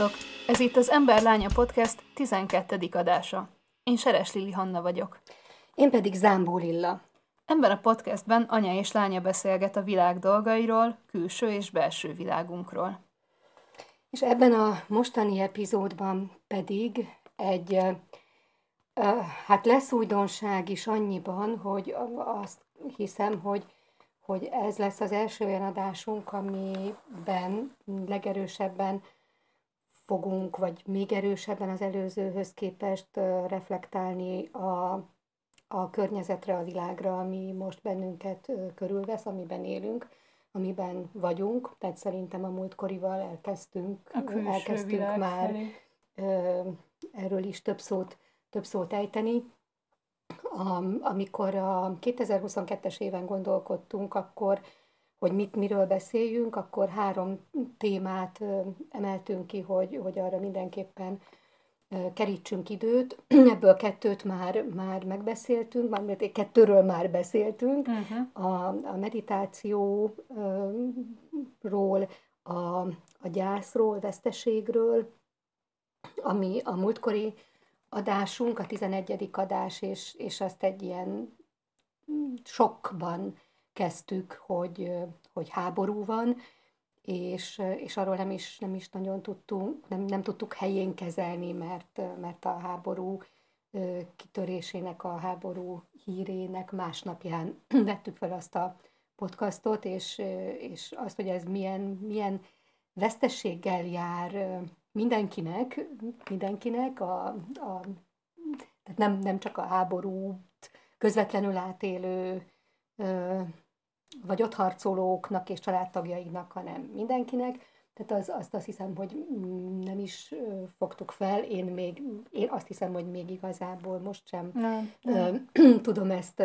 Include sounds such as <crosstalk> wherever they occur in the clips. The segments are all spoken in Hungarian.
Sziasztok! Ez itt az Ember Lánya Podcast 12. adása. Én Seres Lili Hanna vagyok. Én pedig Zámbó Lilla. Ebben a podcastben anya és lánya beszélget a világ dolgairól, külső és belső világunkról. És ebben a mostani epizódban pedig egy, hát lesz újdonság is annyiban, hogy azt hiszem, hogy, hogy ez lesz az első olyan adásunk, amiben legerősebben fogunk, vagy még erősebben az előzőhöz képest reflektálni a, a környezetre, a világra, ami most bennünket körülvesz, amiben élünk, amiben vagyunk. Tehát szerintem a múltkorival elkezdtünk, elkezdtünk már felé. erről is több szót, több szót ejteni. A, amikor a 2022-es éven gondolkodtunk, akkor hogy mit, miről beszéljünk, akkor három témát emeltünk ki, hogy, hogy arra mindenképpen kerítsünk időt. <clears throat> Ebből kettőt már, már megbeszéltünk, már kettőről már beszéltünk. Uh-huh. A, a meditációról, a, a gyászról, veszteségről, ami a múltkori adásunk, a 11. adás, és, és azt egy ilyen sokban kezdtük, hogy, hogy háború van, és, és arról nem is, nem is nagyon tudtunk, nem, nem tudtuk helyén kezelni, mert, mert a háború kitörésének, a háború hírének másnapján <clears throat> vettük fel azt a podcastot, és, és azt, hogy ez milyen, milyen vesztességgel jár mindenkinek, mindenkinek, a, a, tehát nem, nem csak a háborút közvetlenül átélő vagy ott harcolóknak és családtagjainak, hanem mindenkinek. Tehát az, azt, azt hiszem, hogy nem is fogtuk fel. Én még, én azt hiszem, hogy még igazából most sem nem, nem. <clears throat> tudom ezt,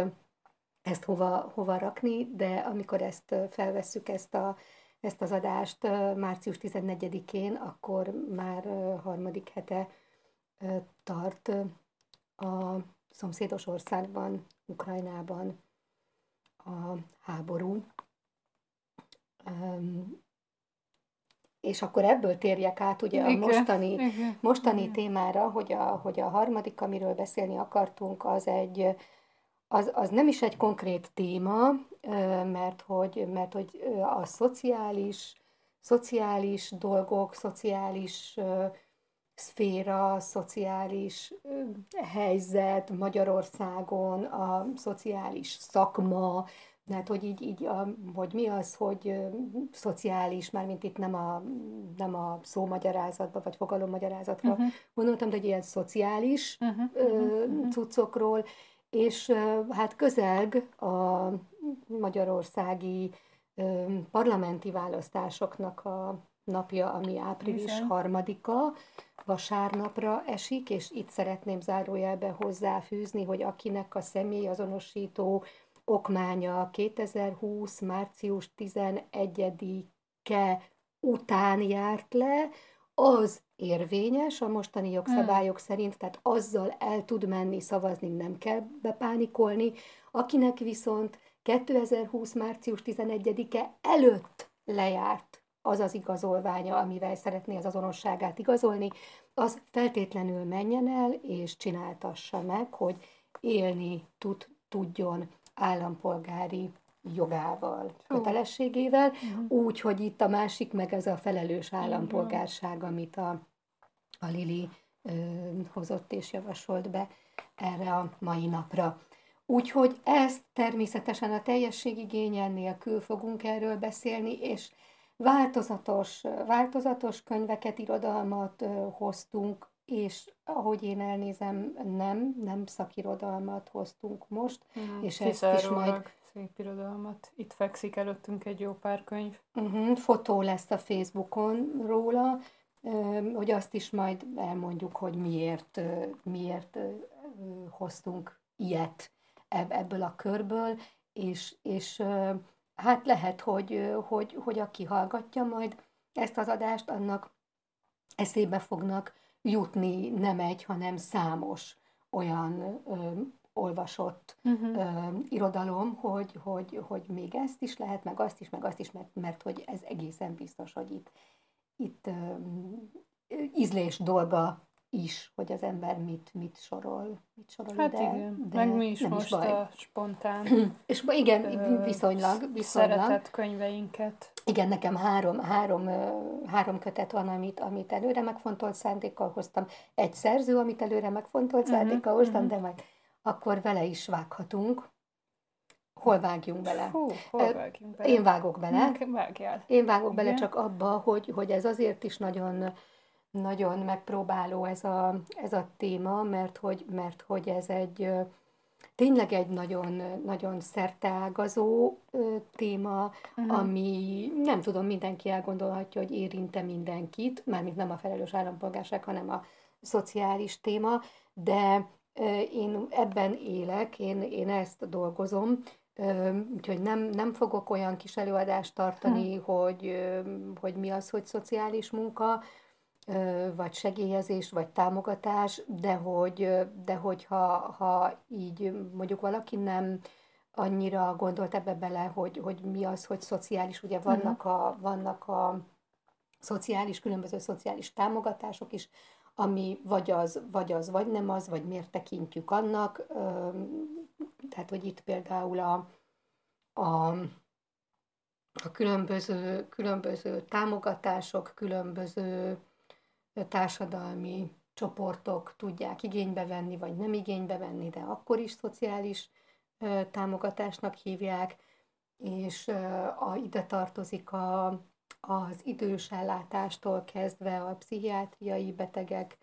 ezt hova, hova rakni, de amikor ezt felvesszük, ezt, a, ezt az adást március 14-én, akkor már harmadik hete tart a szomszédos országban, Ukrajnában a háború. És akkor ebből térjek át ugye a mostani, mostani témára, hogy a, hogy a harmadik, amiről beszélni akartunk, az egy, az, az nem is egy konkrét téma, mert hogy, mert hogy a szociális, szociális dolgok, szociális szféra, szociális helyzet Magyarországon, a szociális szakma, tehát, hogy így, így a, hogy mi az, hogy ö, szociális, mármint itt nem a, nem a szómagyarázatba, vagy fogalommagyarázatra uh-huh. gondoltam, de egy ilyen szociális uh-huh. ö, uh-huh. cuccokról, és ö, hát közelg a magyarországi ö, parlamenti választásoknak a napja, ami április harmadika, vasárnapra esik, és itt szeretném zárójelbe hozzáfűzni, hogy akinek a személyazonosító okmánya 2020. március 11-e után járt le, az érvényes a mostani jogszabályok hmm. szerint, tehát azzal el tud menni szavazni, nem kell bepánikolni. Akinek viszont 2020. március 11-e előtt lejárt az az igazolványa, amivel szeretné az azonosságát igazolni, az feltétlenül menjen el és csináltassa meg, hogy élni tud, tudjon állampolgári jogával, kötelességével, uh-huh. úgy, hogy itt a másik meg ez a felelős állampolgárság, amit a, a Lili ö, hozott és javasolt be erre a mai napra. Úgyhogy ezt természetesen a teljességigényen nélkül fogunk erről beszélni, és változatos, változatos könyveket, irodalmat hoztunk, és ahogy én elnézem, nem, nem szakirodalmat hoztunk most, mm, és ezt is majd... Szép irodalmat. Itt fekszik előttünk egy jó pár könyv. Uh-huh, fotó lesz a Facebookon róla, hogy azt is majd elmondjuk, hogy miért, miért hoztunk ilyet ebből a körből, és, és hát lehet, hogy, hogy, hogy aki hallgatja majd ezt az adást, annak eszébe fognak jutni nem egy, hanem számos olyan ö, olvasott uh-huh. ö, irodalom, hogy, hogy, hogy még ezt is lehet, meg azt is, meg azt is, mert, mert hogy ez egészen biztos, hogy itt, itt ö, ízlés dolga is, hogy az ember mit, mit sorol, mit sorol Hát ide, igen, de meg mi is most is baj. a spontán <clears throat> És igen, ö, viszonylag, viszonylag. szeretett könyveinket. Igen, nekem három, három, három kötet van, amit, amit előre megfontolt szándékkal hoztam. Egy szerző, amit előre megfontolt Mhm, szándékkal hoztam, mhm. de meg akkor vele is vághatunk. Hol vágjunk bele? Hú, hol vágjunk bele? Én vágok bele. Nekem vágjál. Én vágok bele Igen. csak abba, hogy, hogy ez azért is nagyon, nagyon megpróbáló ez a, ez a téma, mert hogy, mert hogy ez egy tényleg egy nagyon, nagyon szerteágazó téma, Mhm. ami nem tudom, mindenki elgondolhatja, hogy érinte mindenkit, mármint nem a felelős állampolgárság, hanem a szociális téma, de én ebben élek, én, én ezt dolgozom, úgyhogy nem, nem fogok olyan kis előadást tartani, hogy, ö, hogy mi az, hogy szociális munka, vagy segélyezés, vagy támogatás, de hogy, de hogyha ha így mondjuk valaki nem annyira gondolt ebbe bele, hogy, hogy mi az, hogy szociális, ugye vannak a, vannak a szociális, különböző szociális támogatások is, ami vagy az, vagy az, vagy nem az, vagy miért tekintjük annak. Tehát, hogy itt például a, a, a különböző, különböző támogatások, különböző társadalmi csoportok tudják igénybe venni, vagy nem igénybe venni, de akkor is szociális támogatásnak hívják, és a, ide tartozik a, az idős ellátástól kezdve a pszichiátriai betegek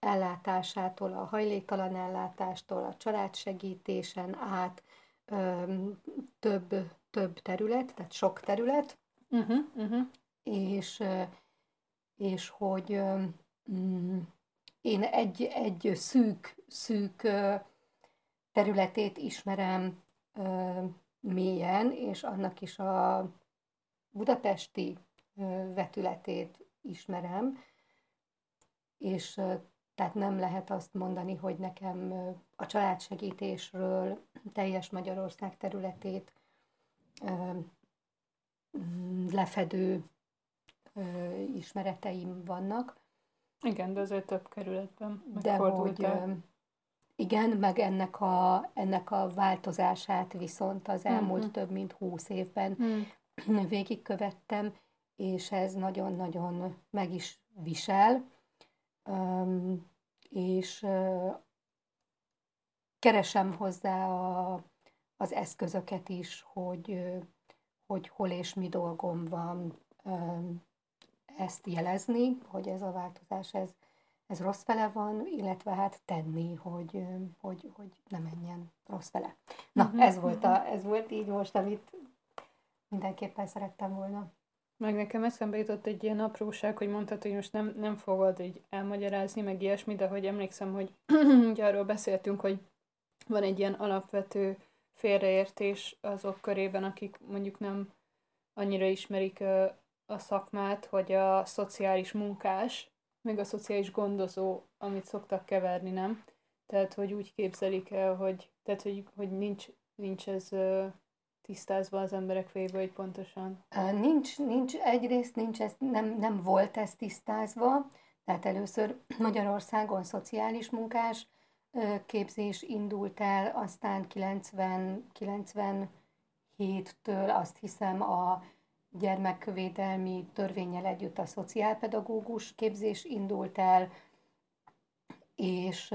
ellátásától, a hajléktalan ellátástól, a családsegítésen át több, több terület, tehát sok terület, Uh-huh, uh-huh. és, és hogy mm, én egy, egy szűk, szűk területét ismerem mélyen, és annak is a budapesti vetületét ismerem, és tehát nem lehet azt mondani, hogy nekem a családsegítésről teljes Magyarország területét mm, lefedő ismereteim vannak, Igen, de azért több kerületben de hogy igen, meg ennek a, ennek a változását viszont az elmúlt Mhm. több mint húsz évben Mm. <clears throat> végigkövettem, és ez nagyon-nagyon meg is visel, Öm, és ö, keresem hozzá a, az eszközöket is, hogy, hogy hol és mi dolgom van öm, ezt jelezni, hogy ez a változás, ez, ez rossz fele van, illetve hát tenni, hogy, hogy, hogy ne menjen rossz fele. Na, Mhm, ez volt, a, ez volt így most, amit mindenképpen szerettem volna. Meg nekem eszembe jutott egy ilyen apróság, hogy mondtad, hogy most nem, nem fogod így elmagyarázni, meg ilyesmi, de hogy emlékszem, hogy <clears throat> ugye arról beszéltünk, hogy van egy ilyen alapvető félreértés azok körében, akik mondjuk nem annyira ismerik a szakmát, hogy a szociális munkás, meg a szociális gondozó, amit szoktak keverni, nem? Tehát, hogy úgy képzelik el, hogy, tehát, hogy, hogy nincs, nincs ez tisztázva az emberek fejében, hogy pontosan. Nincs, nincs egyrészt nincs ez, nem, nem volt ez tisztázva, tehát először Magyarországon szociális munkás képzés indult el, aztán 90, 97-től azt hiszem a gyermekvédelmi törvényel együtt a szociálpedagógus képzés indult el, és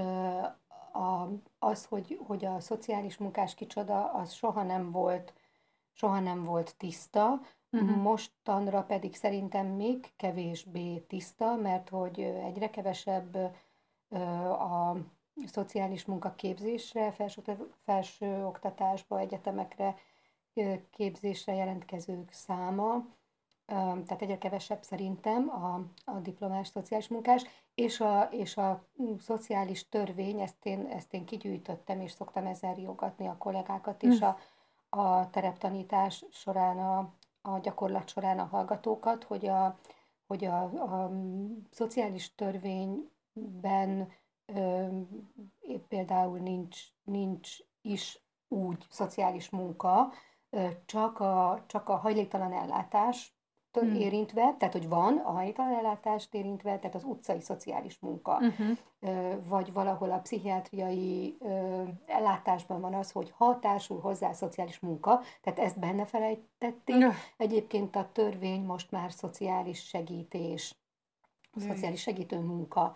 a, az, hogy, hogy a szociális munkás kicsoda, az soha nem volt, soha nem volt tiszta, Mhm. mostanra pedig szerintem még kevésbé tiszta, mert hogy egyre kevesebb a szociális munkaképzésre, felső, felső oktatásba, egyetemekre képzésre jelentkezők száma, tehát egyre kevesebb szerintem a, a diplomás szociális munkás, és a, és a szociális törvény, ezt én, ezt én kigyűjtöttem, és szoktam ezzel riogatni a kollégákat, és a, a tereptanítás során, a, a gyakorlat során a hallgatókat, hogy a, hogy a, a mm, szociális törvényben ö, például nincs, nincs is úgy szociális munka, csak a, csak a hajléktalan ellátás hmm. érintve, tehát hogy van a hajléktalan ellátást érintve, tehát az utcai szociális munka, uh-huh. vagy valahol a pszichiátriai ellátásban van az, hogy ha társul hozzá a szociális munka, tehát ezt benne felejtették. Uh. Egyébként a törvény most már szociális segítés, uh. szociális segítő munka,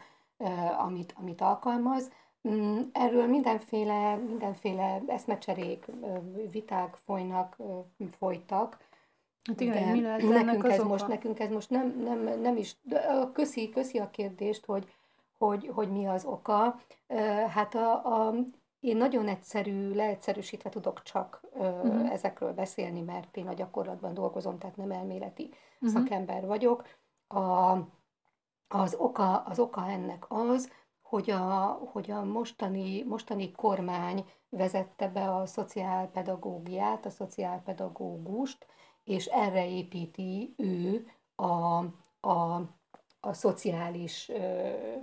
amit, amit alkalmaz. Mm, erről mindenféle, mindenféle eszmecserék, viták folynak, folytak, Hát igen, de mi lehet nekünk ez oka? most, nekünk ez most nem, nem, nem is, köszi, köszi a kérdést, hogy, hogy, hogy mi az oka. Hát a, a, én nagyon egyszerű, leegyszerűsítve tudok csak uh-huh. ezekről beszélni, mert én a gyakorlatban dolgozom, tehát nem elméleti uh-huh. szakember vagyok. A, az, oka, az oka ennek az, hogy a, hogy a mostani, mostani kormány vezette be a szociálpedagógiát, a szociálpedagógust, és erre építi ő a, a, a szociális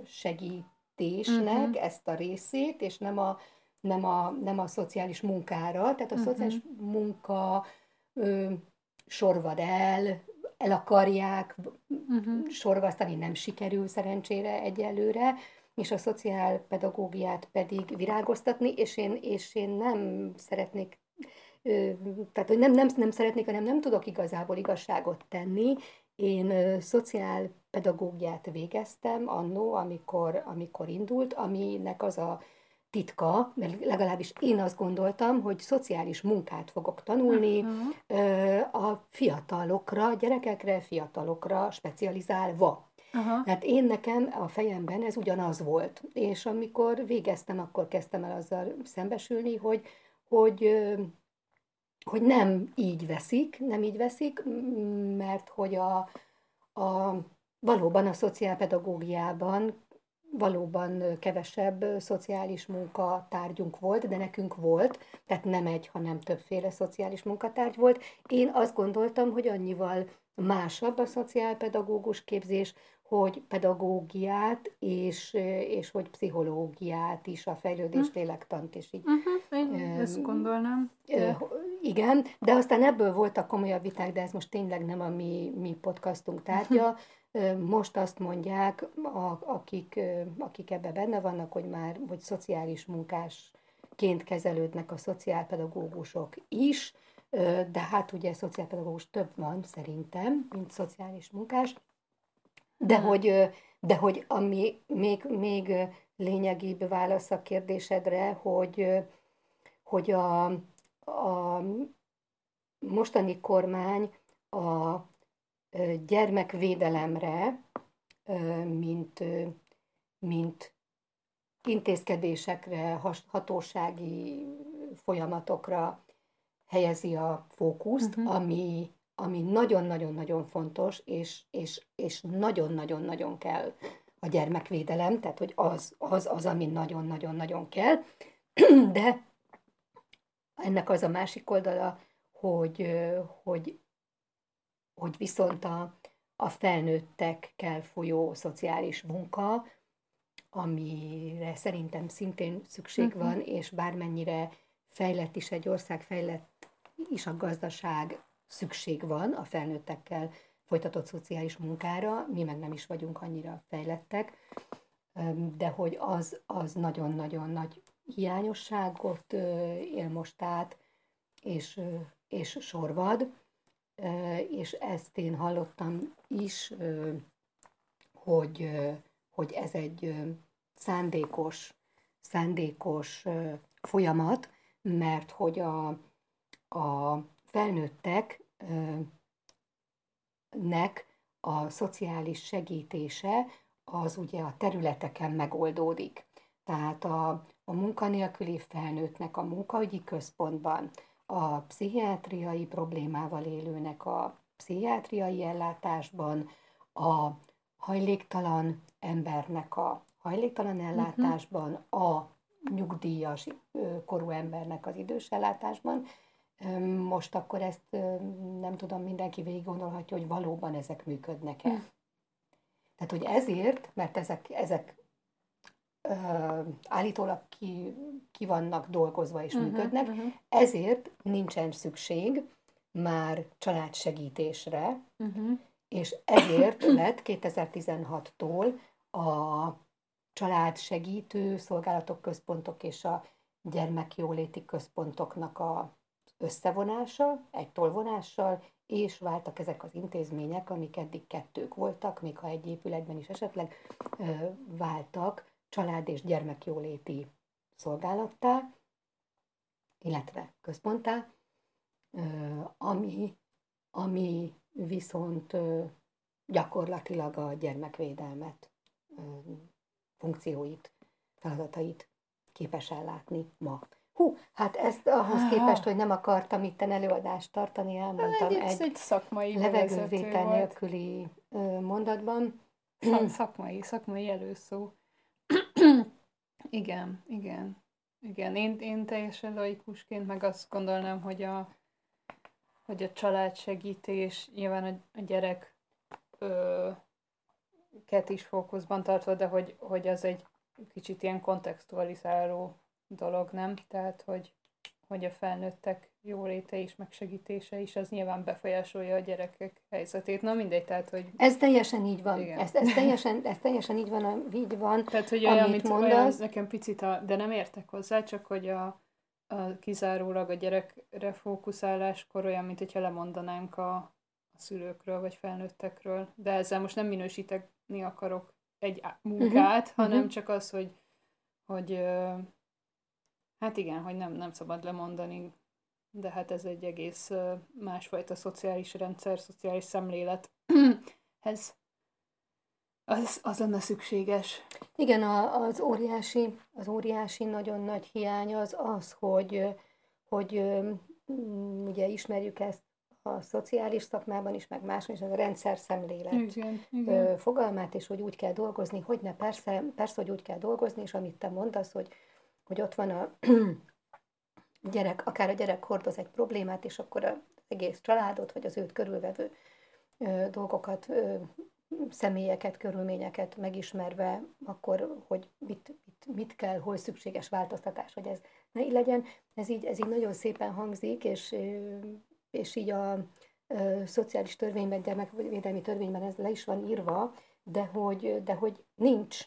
segítésnek uh-huh. ezt a részét, és nem a, nem a, nem a szociális munkára. Tehát a uh-huh. szociális munka ö, sorvad el, el akarják uh-huh. sorvasztani, nem sikerül szerencsére egyelőre, és a szociálpedagógiát pedig virágoztatni, és én, és én nem szeretnék tehát hogy nem, nem, nem szeretnék, hanem nem tudok igazából igazságot tenni. Én szociálpedagógiát végeztem annó, amikor, amikor indult, aminek az a titka, mert legalábbis én azt gondoltam, hogy szociális munkát fogok tanulni uh-huh. a fiatalokra, gyerekekre, fiatalokra specializálva. Aha. Tehát én nekem a fejemben ez ugyanaz volt. És amikor végeztem, akkor kezdtem el azzal szembesülni, hogy, hogy hogy nem így veszik, nem így veszik, mert hogy a, a valóban a szociálpedagógiában valóban kevesebb szociális munkatárgyunk volt, de nekünk volt, tehát nem egy, hanem többféle szociális munkatárgy volt. Én azt gondoltam, hogy annyival másabb a szociálpedagógus képzés, hogy pedagógiát és, és hogy pszichológiát is, a fejlődés hm. lélektant is így. Uh-huh, én ezt gondolnám. Igen, de aztán ebből voltak komolyabb viták, de ez most tényleg nem a mi, mi podcastunk tárgya. Most azt mondják, a, akik, akik ebbe benne vannak, hogy már hogy szociális munkásként kezelődnek a szociálpedagógusok is, de hát ugye szociálpedagógus több van szerintem, mint szociális munkás, de hogy, de hogy ami még, még lényegibb válasz a kérdésedre, hogy, hogy a, a mostani kormány a gyermekvédelemre, mint, mint intézkedésekre, hatósági folyamatokra helyezi a fókuszt, uh-huh. ami, ami nagyon-nagyon-nagyon fontos, és, és, és nagyon-nagyon-nagyon kell a gyermekvédelem, tehát hogy az, az, az ami nagyon-nagyon-nagyon kell, <clears throat> de ennek az a másik oldala, hogy, hogy, hogy viszont a, a felnőttekkel folyó szociális munka, amire szerintem szintén szükség uh-huh. van, és bármennyire fejlett is egy ország, fejlett is a gazdaság, szükség van a felnőttekkel folytatott szociális munkára, mi meg nem is vagyunk annyira fejlettek, de hogy az, az nagyon-nagyon nagy hiányosságot él most át, és, és sorvad, és ezt én hallottam is, hogy, hogy ez egy szándékos, szándékos folyamat, mert hogy a, a felnőtteknek a szociális segítése az ugye a területeken megoldódik. Tehát a, a munkanélküli felnőttnek a munkaügyi központban, a pszichiátriai problémával élőnek a pszichiátriai ellátásban, a hajléktalan embernek a hajléktalan mhm. ellátásban, a nyugdíjas korú embernek az idős ellátásban. Most akkor ezt nem tudom, mindenki végig gondolhatja, hogy valóban ezek működnek-e. Mm. Tehát, hogy ezért, mert ezek, ezek állítólag ki, ki vannak dolgozva és uh-huh, működnek, uh-huh. ezért nincsen szükség már családsegítésre, uh-huh. és ezért <clears throat> lett 2016-tól a családsegítő szolgálatok központok és a gyermekjóléti központoknak a összevonása, egy tolvonással, és váltak ezek az intézmények, amik eddig kettők voltak, még ha egy épületben is esetleg váltak család- és gyermekjóléti szolgálattá, illetve központtá, ami, ami viszont gyakorlatilag a gyermekvédelmet, funkcióit, feladatait képes ellátni ma. Hú, hát ezt ahhoz Aha. képest, hogy nem akartam itt előadást tartani, elmondtam egy, egy, egy szakmai levegővétel nélküli mondatban. Szak, <clears throat> szakmai, szakmai előszó. igen, igen. Igen, én, én teljesen laikusként meg azt gondolnám, hogy a, hogy a családsegítés nyilván a, a gyerek ö, ket is fókuszban tartva, de hogy, hogy az egy kicsit ilyen kontextualizáló dolog, nem? Tehát, hogy, hogy a felnőttek jóléte is, megsegítése is, az nyilván befolyásolja a gyerekek helyzetét. Na mindegy, tehát, hogy... Ez teljesen így van. Ez, ez, teljesen, ez teljesen így van, így van, Tehát, hogy olyan, amit mondasz. Olyan, nekem picit, a, de nem értek hozzá, csak hogy a, a kizárólag a gyerekre fókuszáláskor olyan, mint hogyha lemondanánk a, a szülőkről, vagy felnőttekről. De ezzel most nem minősíteni akarok egy munkát, uh-huh. hanem uh-huh. csak az, hogy, hogy Hát igen, hogy nem, nem szabad lemondani, de hát ez egy egész másfajta szociális rendszer, szociális szemlélet. <clears throat> ez az, az lenne szükséges. Igen, a, az óriási, az óriási nagyon nagy hiány az az, hogy, hogy ugye ismerjük ezt a szociális szakmában is, meg máson is, ez a rendszer szemlélet igen, igen. fogalmát, és hogy úgy kell dolgozni, hogy ne, persze, persze, hogy úgy kell dolgozni, és amit te mondasz, hogy hogy ott van a <clears throat> gyerek, akár a gyerek hordoz egy problémát, és akkor az egész családot, vagy az őt körülvevő ö, dolgokat, ö, személyeket, körülményeket megismerve, akkor, hogy mit, mit, mit kell, hol szükséges változtatás, hogy ez ne így legyen. Ez így, ez így nagyon szépen hangzik, és, és így a, a szociális törvényben, gyermekvédelmi törvényben ez le is van írva, de hogy, de hogy nincs,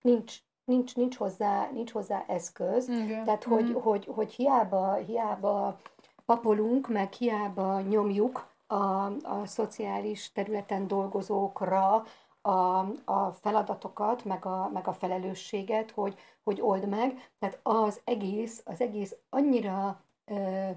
nincs nincs, nincs, hozzá, nincs hozzá eszköz. Igen. Tehát, hogy, mm. hogy, hogy hiába, hiába papolunk, meg hiába nyomjuk a, a szociális területen dolgozókra a, a feladatokat, meg a, meg a felelősséget, hogy, hogy old meg. Tehát az egész, az egész annyira ö,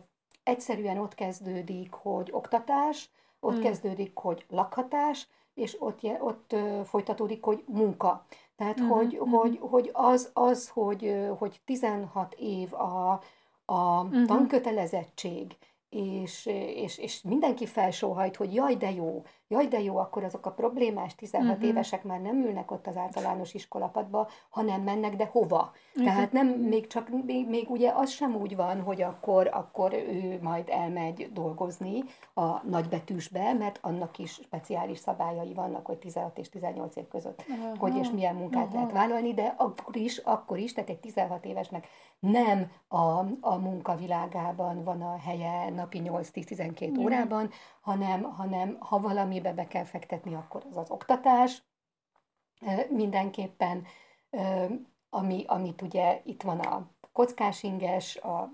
egyszerűen ott kezdődik, hogy oktatás, ott mm. kezdődik, hogy lakhatás, és ott, ott ö, folytatódik, hogy munka. Tehát, uh-huh, hogy, uh-huh. Hogy, hogy az, az hogy, hogy 16 év a, a uh-huh. tankötelezettség, és, és, és mindenki felsóhajt, hogy jaj, de jó, jaj, de jó, akkor azok a problémás 16 uh-huh. Mhm. évesek már nem ülnek ott az általános iskolapadba, hanem mennek, de hova? Uh-huh. Tehát nem, még csak, még, még ugye az sem úgy van, hogy akkor, akkor ő majd elmegy dolgozni a nagybetűsbe, mert annak is speciális szabályai vannak, hogy 16 és 18 év között, uh-huh. hogy és milyen munkát uh-huh. lehet vállalni, de akkor is, akkor is, tehát egy 16 évesnek nem a, a munkavilágában van a helye napi 8-10-12 órában, hanem, hanem ha valamibe be kell fektetni, akkor az az oktatás. Mindenképpen, ami, amit ugye itt van a kockásinges, a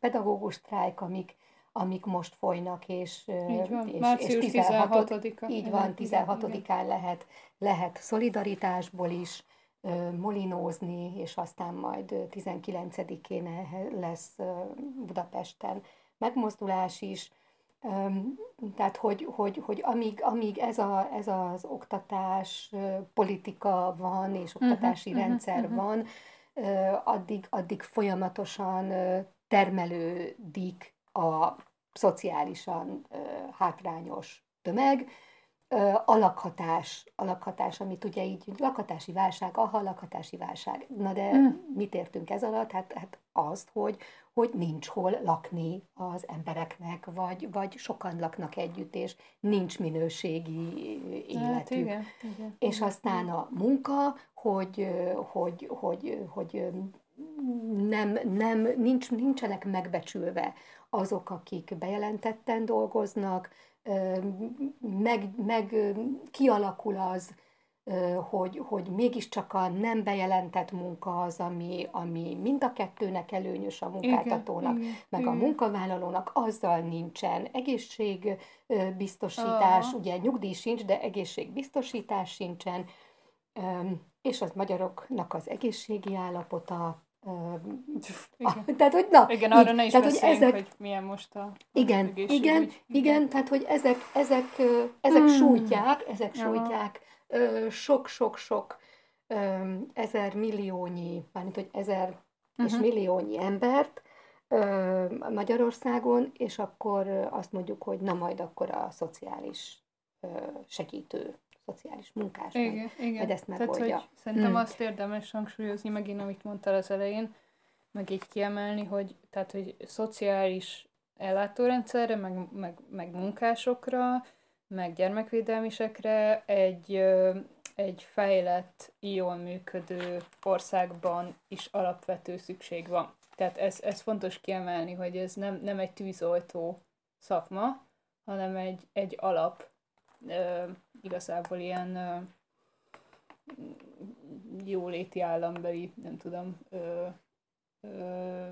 pedagógus sztrájk, amik, amik most folynak, és, így van. és, és 16 16 így van, 16-án lehet, lehet szolidaritásból is molinózni, és aztán majd 19-én lesz Budapesten megmozdulás is. Tehát, hogy, hogy, hogy amíg, amíg ez, a, ez az oktatás politika van, és oktatási uh-huh, rendszer uh-huh. van, addig, addig folyamatosan termelődik a szociálisan hátrányos tömeg, a lakhatás, a lakhatás, amit ugye így lakhatási válság, aha, lakhatási válság. Na de mm. mit értünk ez alatt? Hát, hát azt, hogy, hogy nincs hol lakni az embereknek, vagy, vagy sokan laknak együtt, és nincs minőségi életük. Hát, igen, igen, és aztán a munka, hogy, hogy, hogy, hogy nem, nem, nincs, nincsenek megbecsülve azok, akik bejelentetten dolgoznak, meg, meg kialakul az, hogy, hogy mégiscsak a nem bejelentett munka az, ami, ami mind a kettőnek előnyös a munkáltatónak, igen, meg igen. a munkavállalónak, azzal nincsen egészségbiztosítás, uh. ugye nyugdíj sincs, de egészségbiztosítás sincsen, és az magyaroknak az egészségi állapota igen. <laughs> tehát, hogy na, igen, arra ne is tehát, hogy, ezek, hogy milyen most a Igen, igen, igen, igen, tehát, hogy ezek, ezek, ezek hmm. sújtják, ezek sújtják sok-sok-sok ezer milliónyi, mármint hogy ezer uh-huh. és mhm. milliónyi embert Magyarországon, és akkor azt mondjuk, hogy na majd akkor a szociális segítő, szociális munkás igen, majd, igen. majd ezt megoldja. Tehát, hogy szerintem hmm. azt érdemes hangsúlyozni megint, amit mondtál az elején, meg így kiemelni, hogy, tehát, hogy szociális ellátórendszerre, meg, meg, meg munkásokra, meg gyermekvédelmisekre egy, egy fejlett, jól működő országban is alapvető szükség van. Tehát ez, ez fontos kiemelni, hogy ez nem, nem egy tűzoltó szakma, hanem egy, egy alap, ö, igazából ilyen jóléti állambeli, nem tudom, ö, ö,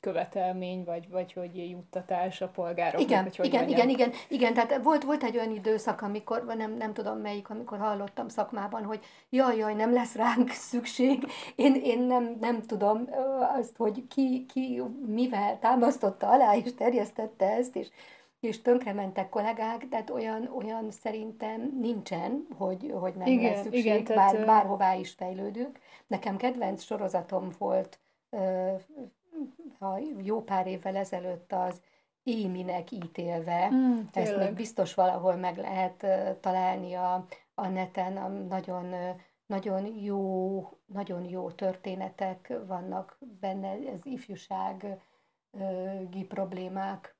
követelmény, vagy, vagy hogy juttatás a polgároknak. Igen, hogy igen, mondjam. igen, igen, igen, tehát volt, volt egy olyan időszak, amikor, nem, nem tudom melyik, amikor hallottam szakmában, hogy jaj, jaj, nem lesz ránk <laughs> szükség, én, én nem, nem tudom azt, hogy ki, ki mivel támasztotta alá, és terjesztette ezt, és és tönkrementek kollégák, tehát olyan, olyan szerintem nincsen, hogy, hogy nem igen, lesz szükség, igen, bár, tehát, bárhová is fejlődünk. Nekem kedvenc sorozatom volt ha jó pár évvel ezelőtt az éminek ítélve, mm, ezt még biztos valahol meg lehet találni a, a neten, a nagyon, nagyon jó, nagyon jó történetek vannak benne, ez ifjúsági problémák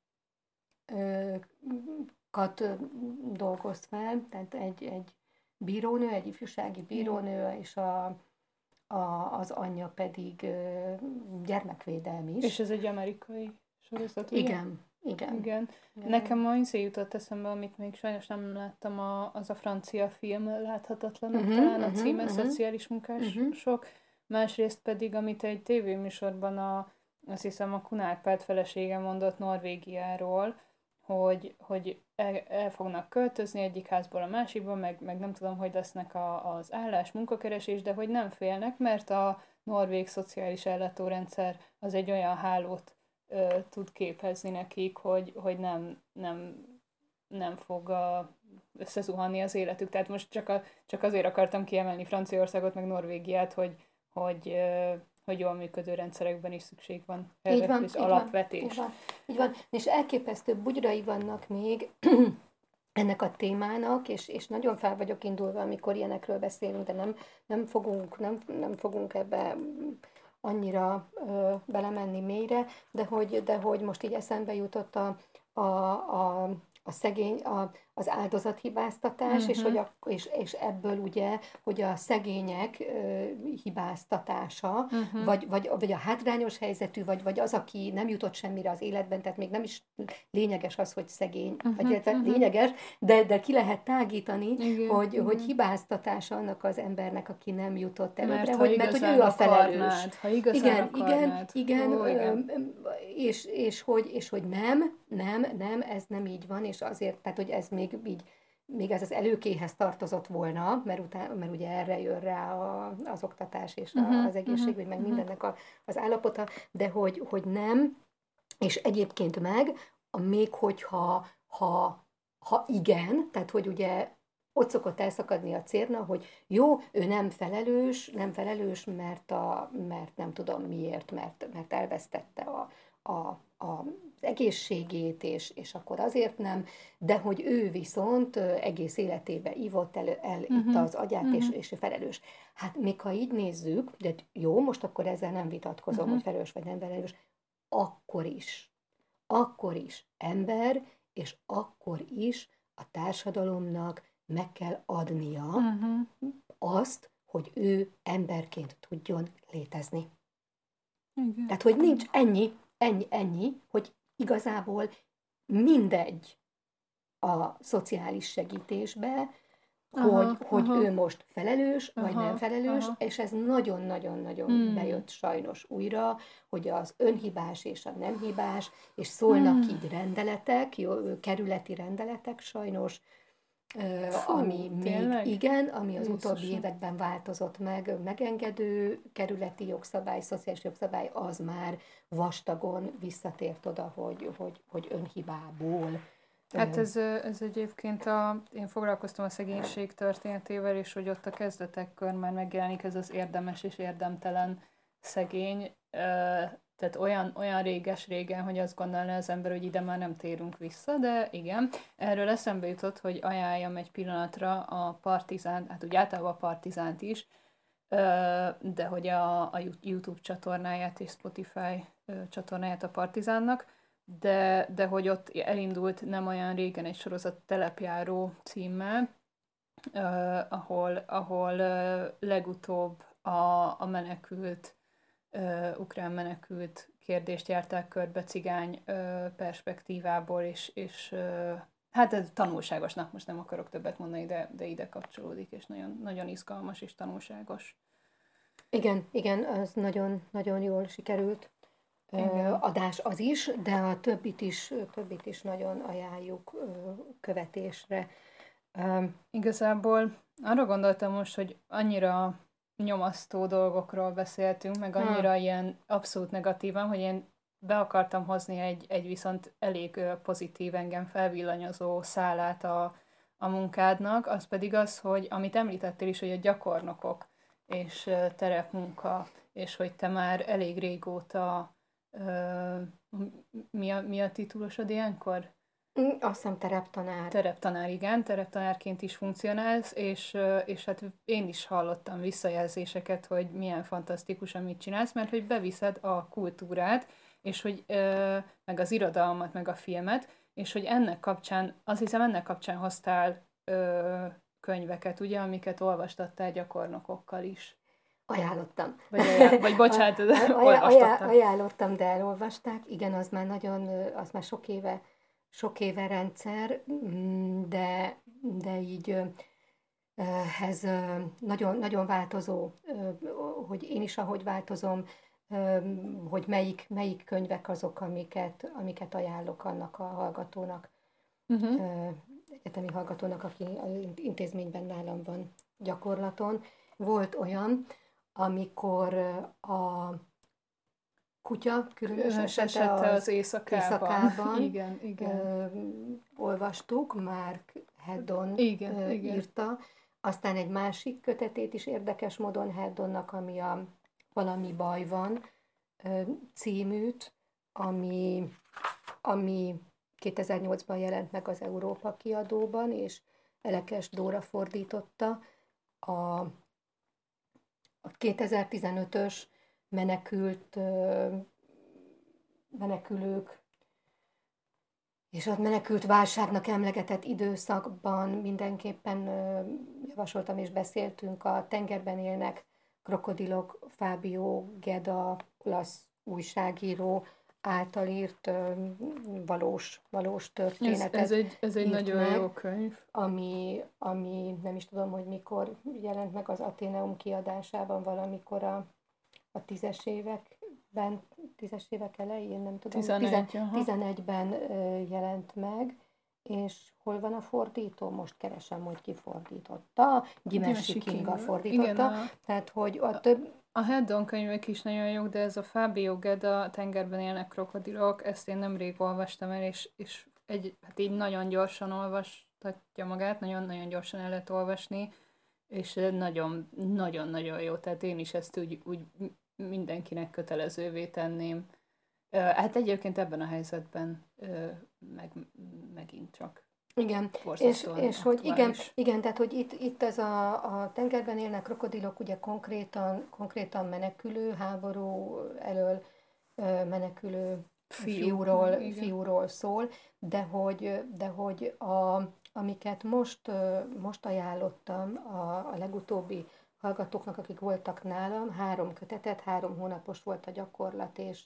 kat dolgoz fel, tehát egy, egy bírónő, egy ifjúsági bírónő, és a, a, az anyja pedig gyermekvédelmi is. És ez egy amerikai sorozat, ugye? Igen, igen. Igen. igen. Nekem ma izé jutott eszembe, amit még sajnos nem láttam, a, az a francia film Láthatatlanok, uh-huh, talán a uh-huh, címe, uh-huh. Szociális munkások. Uh-huh. Másrészt pedig, amit egy tévéműsorban a, azt hiszem a Kunárpárt felesége mondott Norvégiáról, hogy, hogy el, el fognak költözni egyik házból a másikba, meg, meg nem tudom, hogy lesznek a, az állás, munkakeresés, de hogy nem félnek, mert a norvég szociális ellátórendszer az egy olyan hálót ö, tud képezni nekik, hogy, hogy nem, nem, nem fog a, összezuhanni az életük. Tehát most csak, a, csak azért akartam kiemelni Franciaországot, meg Norvégiát, hogy, hogy ö, hogy jól működő rendszerekben is szükség van erre, így van, így alapvetés. Van, így, van, így van, és elképesztő bugyrai vannak még <clears throat> ennek a témának, és, és nagyon fel vagyok indulva, amikor ilyenekről beszélünk, de nem, nem, fogunk, nem, nem fogunk ebbe annyira ö, belemenni mélyre, de hogy, de hogy most így eszembe jutott a, a, a, a szegény, a, az áldozathibáztatás, uh-huh. és, hogy a, és, és ebből ugye, hogy a szegények ö, hibáztatása, uh-huh. vagy, vagy, vagy a hátrányos helyzetű, vagy, vagy az, aki nem jutott semmire az életben, tehát még nem is lényeges az, hogy szegény, uh-huh. vagy illetve uh-huh. lényeges, de, de ki lehet tágítani, Igen. hogy, uh-huh. hogy hibáztatása annak az embernek, aki nem jutott előbbre, mert, hogy, mert hogy ő a felelős. Akarnád, ha igen, akarnád. igen, igen, Ó, igen. És, és, hogy, és hogy nem, nem, nem, ez nem így van, és azért, tehát hogy ez még még így még ez az előkéhez tartozott volna, mert, után, mert ugye erre jön rá a, az oktatás és a, uh-huh, az egészségügy, uh-huh, meg uh-huh. mindennek a, az állapota, de hogy, hogy nem, és egyébként meg, a még hogyha ha, ha igen, tehát hogy ugye ott szokott elszakadni a cérna, hogy jó, ő nem felelős, nem felelős, mert, a, mert nem tudom miért, mert, mert elvesztette a, a, a egészségét, és, és akkor azért nem, de hogy ő viszont egész életébe ivott el, el uh-huh. itt az agyát, uh-huh. és, és felelős. Hát még ha így nézzük, de jó, most akkor ezzel nem vitatkozom, uh-huh. hogy felelős vagy nem felelős, akkor is, akkor is ember, és akkor is a társadalomnak meg kell adnia uh-huh. azt, hogy ő emberként tudjon létezni. Igen. Tehát, hogy nincs ennyi, ennyi, ennyi, hogy igazából mindegy a szociális segítésbe, aha, hogy, hogy aha. ő most felelős, aha, vagy nem felelős, aha. és ez nagyon-nagyon-nagyon hmm. bejött sajnos újra, hogy az önhibás és a nem hibás, és szólnak hmm. így rendeletek, jó, kerületi rendeletek sajnos, Fú, ami tényleg? még igen, ami az Jézusom. utóbbi években változott meg, megengedő kerületi jogszabály, szociális jogszabály, az már vastagon visszatért oda, hogy, hogy, hogy önhibából Hát ez, ez egyébként a, én foglalkoztam a szegénység történetével, és hogy ott a kezdetekkor már megjelenik ez az érdemes és érdemtelen szegény, tehát olyan, olyan réges-régen, hogy azt gondolná az ember, hogy ide már nem térünk vissza, de igen. Erről eszembe jutott, hogy ajánljam egy pillanatra a Partizán, hát úgy általában a Partizánt is, de hogy a, a YouTube csatornáját és Spotify csatornáját a Partizánnak, de, de hogy ott elindult nem olyan régen egy sorozat telepjáró címmel, ahol, ahol legutóbb a, a menekült, uh, ukrán menekült kérdést járták körbe cigány uh, perspektívából, és, és uh, hát ez tanulságosnak, most nem akarok többet mondani, de, de ide kapcsolódik, és nagyon, nagyon izgalmas és tanulságos. Igen, igen, az nagyon, nagyon jól sikerült. Igen. adás az is, de a többit is, többit is nagyon ajánljuk követésre. Igazából arra gondoltam most, hogy annyira nyomasztó dolgokról beszéltünk, meg annyira ha. ilyen abszolút negatívan, hogy én be akartam hozni egy, egy viszont elég pozitív, engem felvillanyozó szálát a, a munkádnak, az pedig az, hogy amit említettél is, hogy a gyakornokok és terepmunka, és hogy te már elég régóta mi, a, mi a titulosod ilyenkor? Mm, azt hiszem tereptanár. Tereptanár, igen, tereptanárként is funkcionálsz, és, és hát én is hallottam visszajelzéseket, hogy milyen fantasztikus, amit csinálsz, mert hogy beviszed a kultúrát, és hogy meg az irodalmat, meg a filmet, és hogy ennek kapcsán, azt hiszem ennek kapcsán hoztál könyveket, ugye, amiket olvastattál gyakornokokkal is. Ajánlottam. Vagy, ajánl, vagy <laughs> bocsánat, <laughs> ajánl, ajánl, ajánlottam, de elolvasták. Igen, az már nagyon, az már sok éve, sok éve rendszer, mm, de, de így ez nagyon, nagyon változó, hogy én is ahogy változom, hogy melyik, melyik könyvek azok, amiket, amiket ajánlok annak a hallgatónak, uh-huh. egyetemi hallgatónak, aki intézményben nálam van gyakorlaton. Volt olyan, amikor a kutya különös esete az, az éjszakában, éjszakában <laughs> igen, igen. Ö, olvastuk, Mark Heddon igen, ö, igen. írta, aztán egy másik kötetét is érdekes módon Heddonnak, ami a Valami baj van ö, címűt, ami, ami 2008-ban jelent meg az Európa kiadóban, és Elekes Dóra fordította a a 2015-ös menekült menekülők és a menekült válságnak emlegetett időszakban mindenképpen javasoltam és beszéltünk a tengerben élnek krokodilok, Fábio Geda, olasz újságíró által írt valós, valós történetet. Ez, ez egy, ez egy nagyon meg, jó könyv. Ami, ami nem is tudom, hogy mikor jelent meg az Ateneum kiadásában, valamikor a, a tízes években, tízes évek elején, nem tudom, 11, 11-ben jelent meg, és hol van a fordító? Most keresem, hogy ki fordította. Gimesi Kinga fordította. Igen, a... Tehát, hogy a több a Heddon könyvek is nagyon jók, de ez a Fábio Geda, tengerben élnek krokodilok, ezt én nemrég olvastam el, és, és egy, hát így nagyon gyorsan olvastatja magát, nagyon-nagyon gyorsan el lehet olvasni, és nagyon-nagyon-nagyon jó, tehát én is ezt úgy, úgy mindenkinek kötelezővé tenném. Hát egyébként ebben a helyzetben meg, megint csak igen, és, és hogy igen, igen, tehát hogy itt, itt ez a, a tengerben élnek krokodilok ugye konkrétan, konkrétan menekülő, háború elől menekülő Fiú, fiúról, fiúról szól, de hogy, de hogy a, amiket most, most ajánlottam, a, a legutóbbi hallgatóknak, akik voltak nálam, három kötetet, három hónapos volt a gyakorlat, és,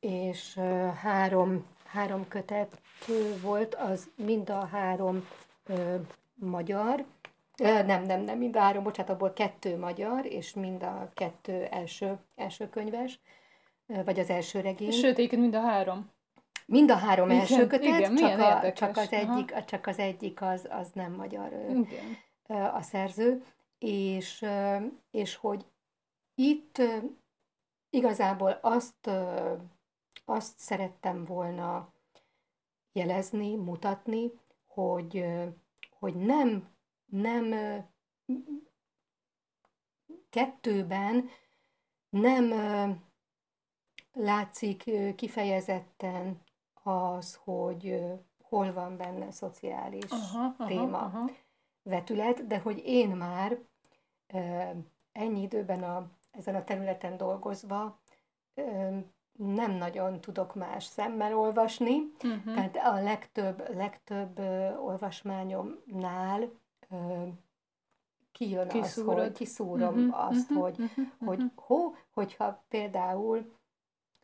és három, három kötet volt, az mind a három ö, magyar, nem, nem, nem, mind a három, bocsánat, abból kettő magyar, és mind a kettő első, első könyves, vagy az első regény. Sőt, egyébként mind a három. Mind a három igen, első kötet, igen, csak, a, csak, az egyik, csak az egyik az, az nem magyar igen. a szerző, és, és hogy itt igazából azt, azt szerettem volna jelezni, mutatni, hogy, hogy nem, nem kettőben nem látszik kifejezetten az, hogy hol van benne szociális aha, téma, aha, aha. vetület, de hogy én már ennyi időben a, ezen a területen dolgozva nem nagyon tudok más szemmel olvasni, uh-huh. tehát a legtöbb, legtöbb olvasmányomnál kijön Kiszúrod. az, hogy kiszúrom uh-huh, azt, uh-huh, hogy, uh-huh, hogy hó, hogyha például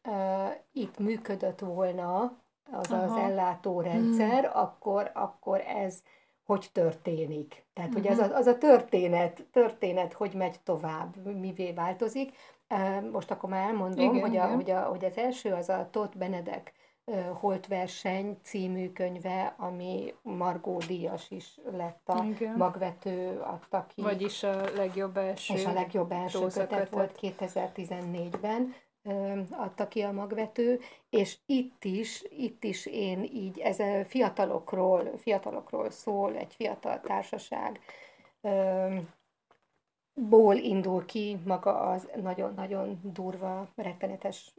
uh, itt működött volna az Aha. az ellátórendszer, hmm. akkor, akkor ez hogy történik. Tehát, uh-huh. hogy az a, az a történet, történet, hogy megy tovább, mivé változik. Most akkor már elmondom, igen, hogy, a, igen. hogy, a, hogy az első az a Tóth Benedek Holt verseny című könyve, ami Margó Díjas is lett a Igen. magvető adta ki. Vagyis a legjobb első. És a legjobb első kötet volt 2014-ben adta ki a magvető, és itt is, itt is én így, ez fiatalokról, fiatalokról szól, egy fiatal társaság, ból indul ki maga az nagyon-nagyon durva, rettenetes,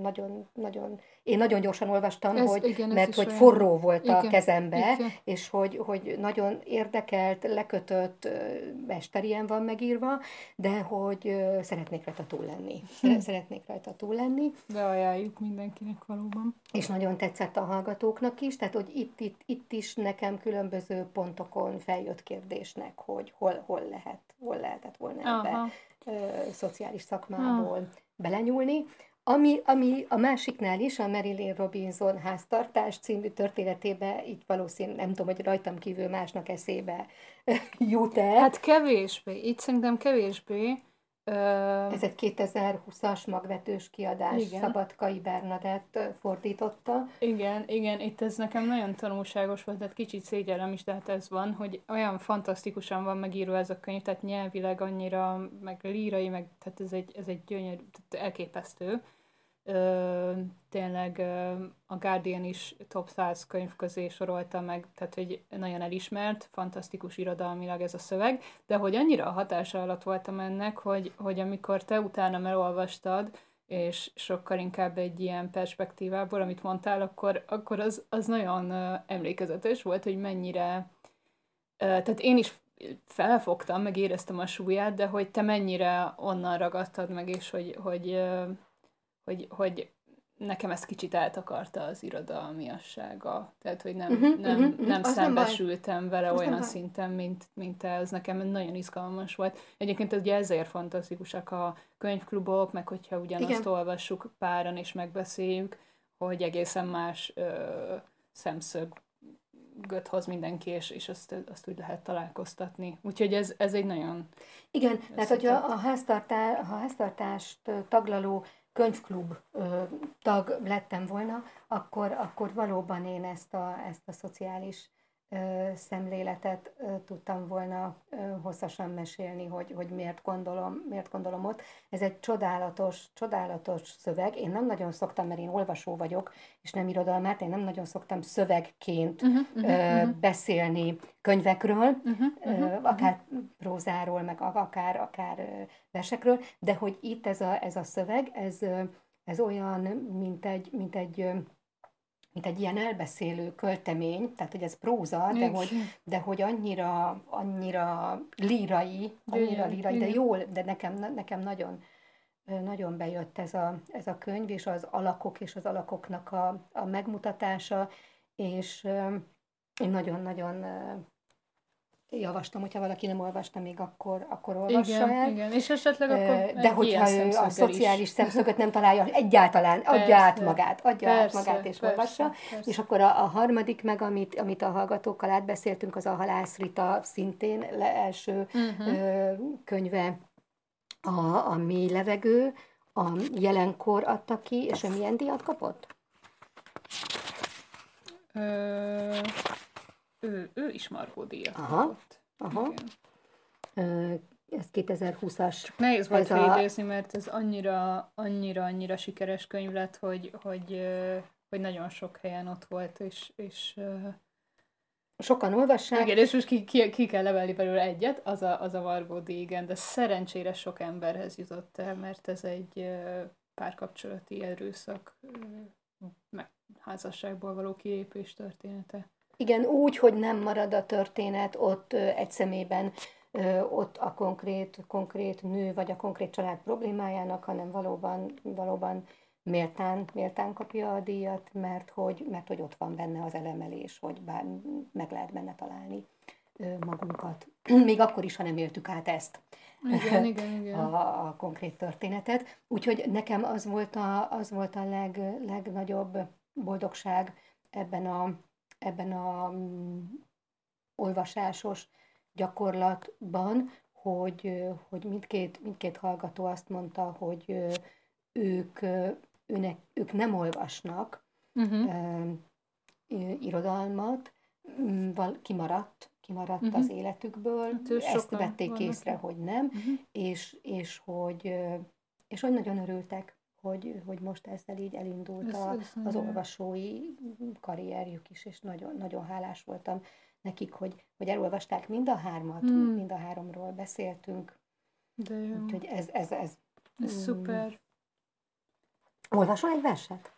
nagyon, nagyon, én nagyon gyorsan olvastam, ez, hogy, igen, mert hogy olyan. forró volt igen, a kezembe, igen. és hogy, hogy nagyon érdekelt, lekötött, mesterien van megírva, de hogy szeretnék rajta túl lenni. Hm. Szeretnék rajta túl lenni. Beajánljuk mindenkinek valóban. És nagyon tetszett a hallgatóknak is, tehát hogy itt, itt, itt is nekem különböző pontokon feljött kérdésnek, hogy hol, hol lehet, hol lehetett volna ebbe ö, szociális szakmából Aha. belenyúlni. Ami, ami a másiknál is, a Marilyn Robinson háztartás című történetébe, így valószínűleg nem tudom, hogy rajtam kívül másnak eszébe <laughs> jut el. Hát kevésbé, itt szerintem kevésbé, ez egy 2020-as magvetős kiadás, igen. Szabadkai Bernadett fordította. Igen, igen, itt ez nekem nagyon tanulságos volt, tehát kicsit szégyellem is, de hát ez van, hogy olyan fantasztikusan van megírva ez a könyv, tehát nyelvileg annyira, meg lírai, meg tehát ez egy, ez egy gyönyörű, tehát elképesztő ö, tényleg ö, a Guardian is top 100 könyv közé sorolta meg, tehát hogy nagyon elismert, fantasztikus irodalmilag ez a szöveg, de hogy annyira a hatása alatt voltam ennek, hogy, hogy amikor te utána elolvastad, és sokkal inkább egy ilyen perspektívából, amit mondtál, akkor, akkor az, az nagyon uh, emlékezetes volt, hogy mennyire, uh, tehát én is felfogtam, meg éreztem a súlyát, de hogy te mennyire onnan ragadtad meg, és hogy, hogy hogy, hogy nekem ezt kicsit eltakarta az irodalmiassága. Tehát, hogy nem, uh-huh, nem, uh-huh, nem szembesültem nem vele az olyan szinten, mint, mint te. Ez nekem nagyon izgalmas volt. Egyébként ugye ezért fantasztikusak a könyvklubok, meg hogyha ugyanazt Igen. olvassuk páran és megbeszéljük, hogy egészen más ö, szemszög göt hoz mindenki, és, és azt, azt úgy lehet találkoztatni. Úgyhogy ez, ez egy nagyon... Igen, tehát hogyha a, háztartá, a háztartást taglaló könyvklub tag lettem volna, akkor, akkor valóban én ezt a, ezt a szociális szemléletet tudtam volna hosszasan mesélni, hogy, hogy miért, gondolom, miért gondolom ott. Ez egy csodálatos, csodálatos szöveg. Én nem nagyon szoktam, mert én olvasó vagyok, és nem irodalmát, én nem nagyon szoktam szövegként uh-huh, uh-huh, uh-huh. beszélni könyvekről, uh-huh, uh-huh, akár prózáról, meg akár, akár versekről, de hogy itt ez a, ez a szöveg, ez, ez olyan, mint egy, mint egy mint egy ilyen elbeszélő költemény, tehát hogy ez próza, de hogy, de hogy annyira, annyira lírai, annyira lírai, de jól, de nekem, nekem nagyon, nagyon bejött ez a, ez a könyv, és az alakok és az alakoknak a, a megmutatása, és én nagyon-nagyon javaslom, hogyha valaki nem olvasta még, akkor, akkor olvassa igen, el. Igen, és esetleg akkor De hogyha ő a szociális is. szemszögöt nem találja, egyáltalán adja persze, át magát, adja persze, át magát és persze, olvassa. Persze. És akkor a, a harmadik meg, amit, amit a hallgatókkal átbeszéltünk, az a Halász Rita szintén le, első uh-huh. ö, könyve, a, a mély levegő, a jelenkor adta ki, és ő milyen díjat kapott? Ö, ő, ő is Margó díjat aha, kapott. Aha. Igen. Ez 2020-as. Csak nehéz volt felidézni, a... mert ez annyira, annyira, annyira sikeres könyv lett, hogy, hogy, hogy nagyon sok helyen ott volt, és, és sokan olvassák. Igen, és most ki, ki, ki kell levelni belőle egyet, az a, az a Vargó igen, de szerencsére sok emberhez jutott el, mert ez egy párkapcsolati erőszak, meg házasságból való kilépés története. Igen, úgy, hogy nem marad a történet ott egy szemében, ott a konkrét, konkrét nő, vagy a konkrét család problémájának, hanem valóban, valóban méltán, méltán kapja a díjat, mert hogy, mert hogy ott van benne az elemelés, hogy bár meg lehet benne találni magunkat. <clears throat> Még akkor is, ha nem éltük át ezt. Igen, <laughs> igen, igen. A, a konkrét történetet. Úgyhogy nekem az volt a, az volt a leg, legnagyobb boldogság ebben a, ebben a um, olvasásos gyakorlatban, hogy, hogy mindkét, mindkét hallgató azt mondta, hogy ők őnek, ők nem olvasnak uh-huh. uh, irodalmat, val, kimaradt, kimaradt uh-huh. az életükből, hát ezt vették észre, hogy nem, uh-huh. és, és, hogy, és hogy nagyon örültek, hogy, hogy most ezzel így elindult a, az olvasói karrierjük is, és nagyon, nagyon hálás voltam nekik, hogy, hogy elolvasták mind a hármat, mm. mind a háromról beszéltünk. De jó. Úgyhogy ez, ez, ez, ez mm. szuper. Olvasol egy verset?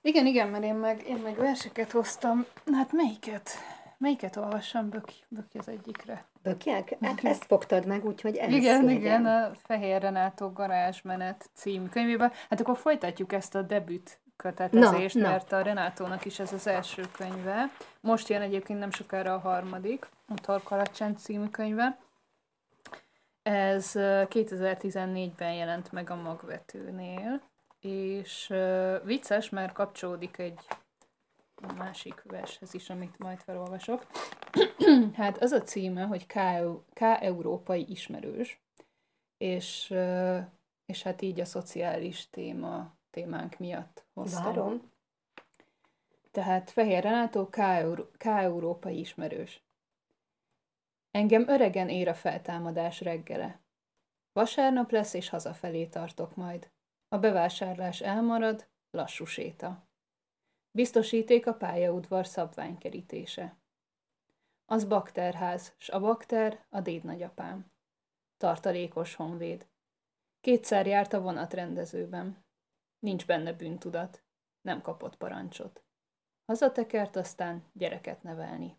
Igen, igen, mert én meg, én meg verseket hoztam. Hát melyiket? Melyiket olvassam? Böki, Böki az egyikre. Bökiek? <laughs> Hát ezt fogtad meg, úgyhogy ez Igen, szégyen. igen, a Fehér Renátó garázsmenet című könyvében. Hát akkor folytatjuk ezt a debüt kötetezést, na, mert na. a Renátónak is ez az első könyve. Most jön egyébként nem sokára a harmadik, a Tarkalacsán című könyve. Ez 2014-ben jelent meg a magvetőnél, és vicces, mert kapcsolódik egy másik vershez is, amit majd felolvasok. <clears throat> hát az a címe, hogy K, K európai ismerős, és, és hát így a szociális téma, témánk miatt hoztam. Várom. Tehát Fehér Renátó K, K európai ismerős. Engem öregen ér a feltámadás reggele. Vasárnap lesz, és hazafelé tartok majd. A bevásárlás elmarad, lassú séta. Biztosíték a pályaudvar szabványkerítése. Az bakterház, s a bakter a déd nagyapám. Tartalékos honvéd. Kétszer járt a vonatrendezőben. Nincs benne bűntudat. Nem kapott parancsot. Hazatekert aztán gyereket nevelni.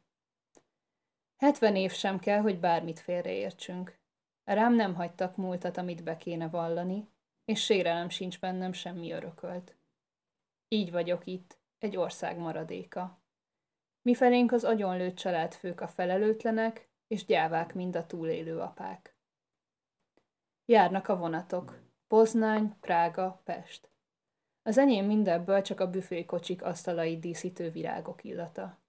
Hetven év sem kell, hogy bármit félreértsünk. Rám nem hagytak múltat, amit be kéne vallani, és sérelem sincs bennem semmi örökölt. Így vagyok itt, egy ország maradéka. Mifelénk az agyonlőtt családfők a felelőtlenek, és gyávák mind a túlélő apák. Járnak a vonatok. Poznány, Prága, Pest. Az enyém mindebből csak a büfékocsik asztalai díszítő virágok illata.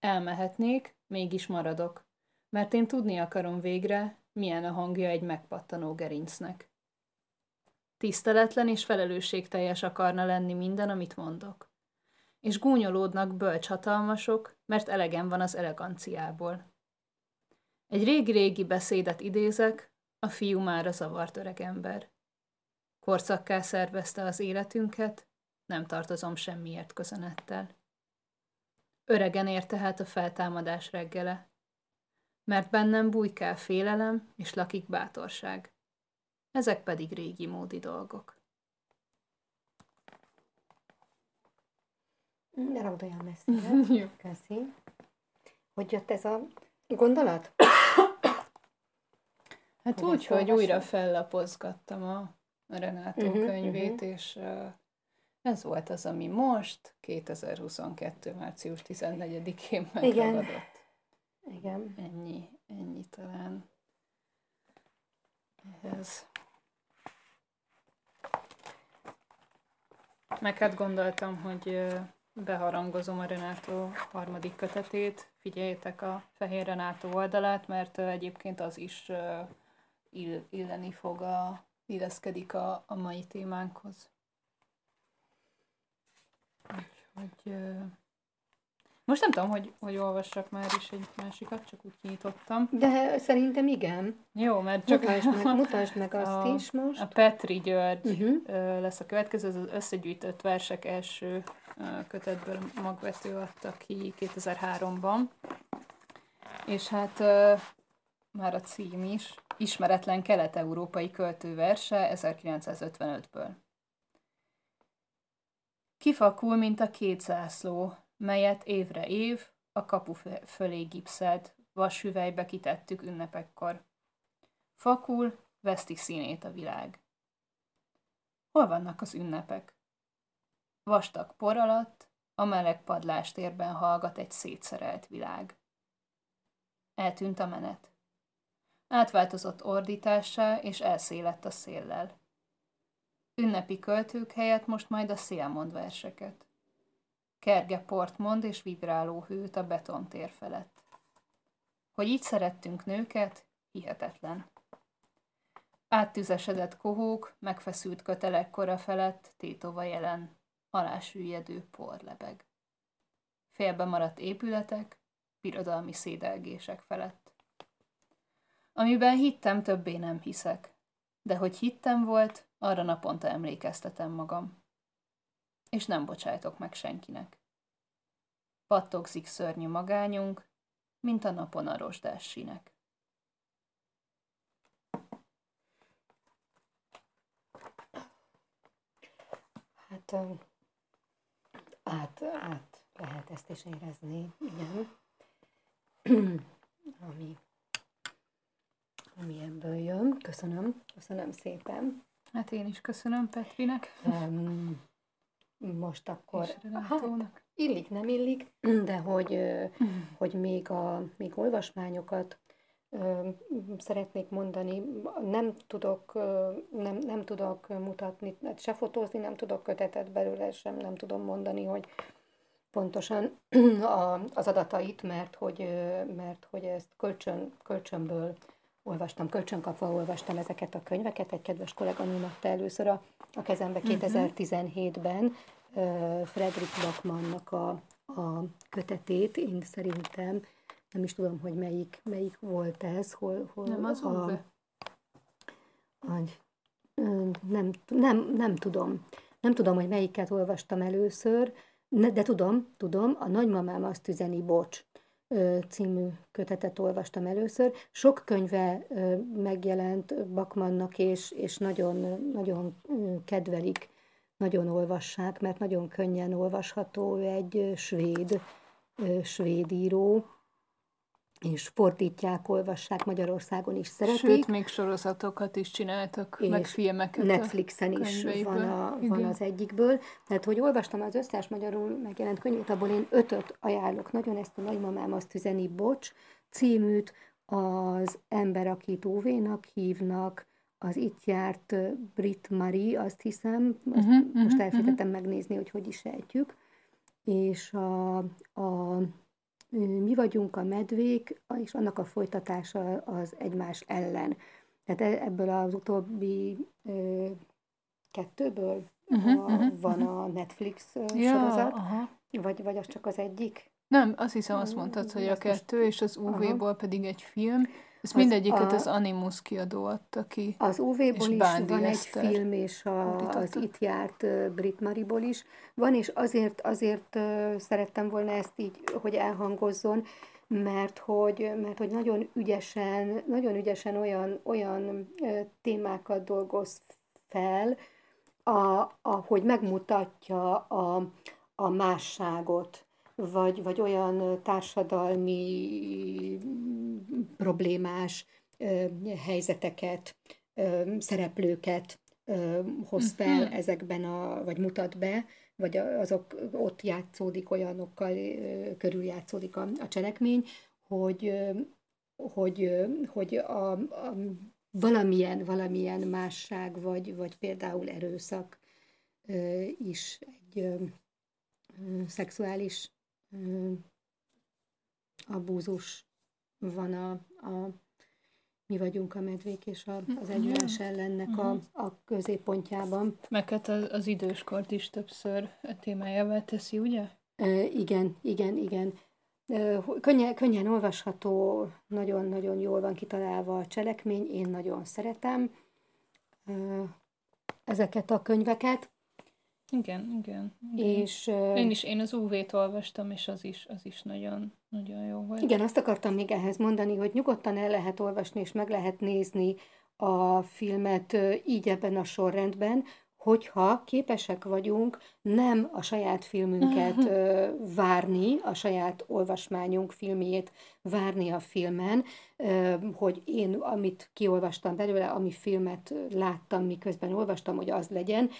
Elmehetnék, mégis maradok, mert én tudni akarom végre, milyen a hangja egy megpattanó gerincnek. Tiszteletlen és felelősségteljes akarna lenni minden, amit mondok. És gúnyolódnak bölcs hatalmasok, mert elegem van az eleganciából. Egy régi-régi beszédet idézek, a fiú már a zavart öregember. Korszakká szervezte az életünket, nem tartozom semmiért köszönettel. Öregen ér tehát a feltámadás reggele, mert bennem bújkál félelem és lakik bátorság ezek pedig régi módi dolgok. Ne rakd olyan messzire. Köszi. Hogy jött ez a gondolat? Hát hogy úgy, hogy újra fellapozgattam a Renátó uh-huh, könyvét, uh-huh. és uh, ez volt az, ami most, 2022. március 14-én megragadott. Igen. Ennyi, ennyi talán ehhez. Meg hát gondoltam, hogy beharangozom a Renátó harmadik kötetét. Figyeljétek a Fehér Renátó oldalát, mert egyébként az is ill, illeni fog, a, illeszkedik a, a mai témánkhoz. Úgyhogy most nem tudom, hogy, hogy olvassak már is egy másikat, csak úgy kinyitottam. De szerintem igen. Jó, mert csak... Mutasd meg, mutasd meg azt a, is most. A Petri György uh-huh. lesz a következő, az az összegyűjtött versek első kötetből magvető adta ki 2003-ban. És hát már a cím is, ismeretlen kelet-európai költőverse 1955-ből. Kifakul, mint a két zászló, melyet évre év a kapu fölé gipszelt, vashüvelybe kitettük ünnepekkor. Fakul, veszti színét a világ. Hol vannak az ünnepek? Vastag por alatt, a meleg padlástérben hallgat egy szétszerelt világ. Eltűnt a menet. Átváltozott ordítássá, és elszélett a széllel. Ünnepi költők helyett most majd a szél mond verseket. Kerge port mond és vibráló hőt a betontér felett. Hogy így szerettünk nőket, hihetetlen. Áttüzesedett kohók, megfeszült kötelek kora felett, tétova jelen, alásüljedő por lebeg. Félbe maradt épületek, birodalmi szédelgések felett. Amiben hittem, többé nem hiszek. De hogy hittem volt, arra naponta emlékeztetem magam és nem bocsájtok meg senkinek. Pattogzik szörnyű magányunk, mint a napon a rozsdás sinek. Hát át, át lehet ezt is érezni, igen. <clears throat> ami, ami ebből jön. Köszönöm, köszönöm szépen. Hát én is köszönöm Petrinek. Um, most akkor, hát, illik, nem illik, de hogy, hogy még, a, még olvasmányokat szeretnék mondani, nem tudok, nem, nem tudok mutatni, hát se fotózni, nem tudok kötetet belőle, sem nem tudom mondani, hogy pontosan <clears throat> a, az adatait, mert hogy, mert hogy ezt kölcsön, kölcsönből olvastam, kölcsönkapva olvastam ezeket a könyveket, egy kedves kolléganőm adta először a, a kezembe 2017-ben uh, Fredrik Bachmannnak a, a kötetét, én szerintem nem is tudom, hogy melyik, melyik volt ez, hol, hol nem az a, a, nem, nem, nem tudom. Nem tudom, hogy melyiket olvastam először, de tudom, tudom, a nagymamám azt üzeni, bocs című kötetet olvastam először. Sok könyve megjelent Bakmannak, és, és nagyon, nagyon kedvelik, nagyon olvassák, mert nagyon könnyen olvasható, ő egy svéd, svéd író, és fordítják, olvassák, Magyarországon is szeretik. Sőt, még sorozatokat is csináltak, és meg filmeket. Netflixen is van, a, van az egyikből. Tehát, hogy olvastam az összes magyarul megjelent könyvét, abból én ötöt ajánlok. Nagyon ezt a nagymamám azt üzeni, bocs, címűt, az ember, akit Óvénak hívnak, az itt járt Brit Marie, azt hiszem, azt uh-huh, most uh-huh, elfelejtettem uh-huh. megnézni, hogy hogy is ejtjük, és a, a mi vagyunk a medvék, és annak a folytatása az egymás ellen. Tehát e, ebből az utóbbi kettőből uh-huh, a, uh-huh, van uh-huh. a Netflix ja, sorozat, aha. vagy, vagy az csak az egyik? Nem, azt hiszem azt mondtad, hogy a kettő, és az UV-ból pedig egy film. Ez mindegyiket a, az Animus kiadó adta ki. Az UV-ból is van egy film, és a, az itt járt Brit Mariból is van, és azért, azért szerettem volna ezt így, hogy elhangozzon, mert hogy, mert hogy nagyon ügyesen, nagyon ügyesen olyan, olyan témákat dolgoz fel, a, ahogy megmutatja a, a másságot, vagy, vagy olyan társadalmi problémás helyzeteket, szereplőket hoz fel uh-huh. ezekben a, vagy mutat be, vagy azok ott játszódik, olyanokkal körül játszódik a, a cselekmény, hogy, hogy, hogy a, a valamilyen, valamilyen másság, vagy, vagy például erőszak is egy szexuális abúzus van a, a mi vagyunk a medvék és a, az egymás ellennek a, a középpontjában. Meg hát az, az időskort is többször témájává teszi, ugye? E, igen, igen, igen. Könnyen, könnyen olvasható, nagyon-nagyon jól van kitalálva a cselekmény, én nagyon szeretem ezeket a könyveket. Igen, igen. igen. És, én is, én az UV-t olvastam, és az is, az is nagyon, nagyon jó volt. Igen, azt akartam még ehhez mondani, hogy nyugodtan el lehet olvasni, és meg lehet nézni a filmet így ebben a sorrendben, hogyha képesek vagyunk nem a saját filmünket <laughs> várni, a saját olvasmányunk filmjét várni a filmen, hogy én, amit kiolvastam belőle, ami filmet láttam, miközben olvastam, hogy az legyen.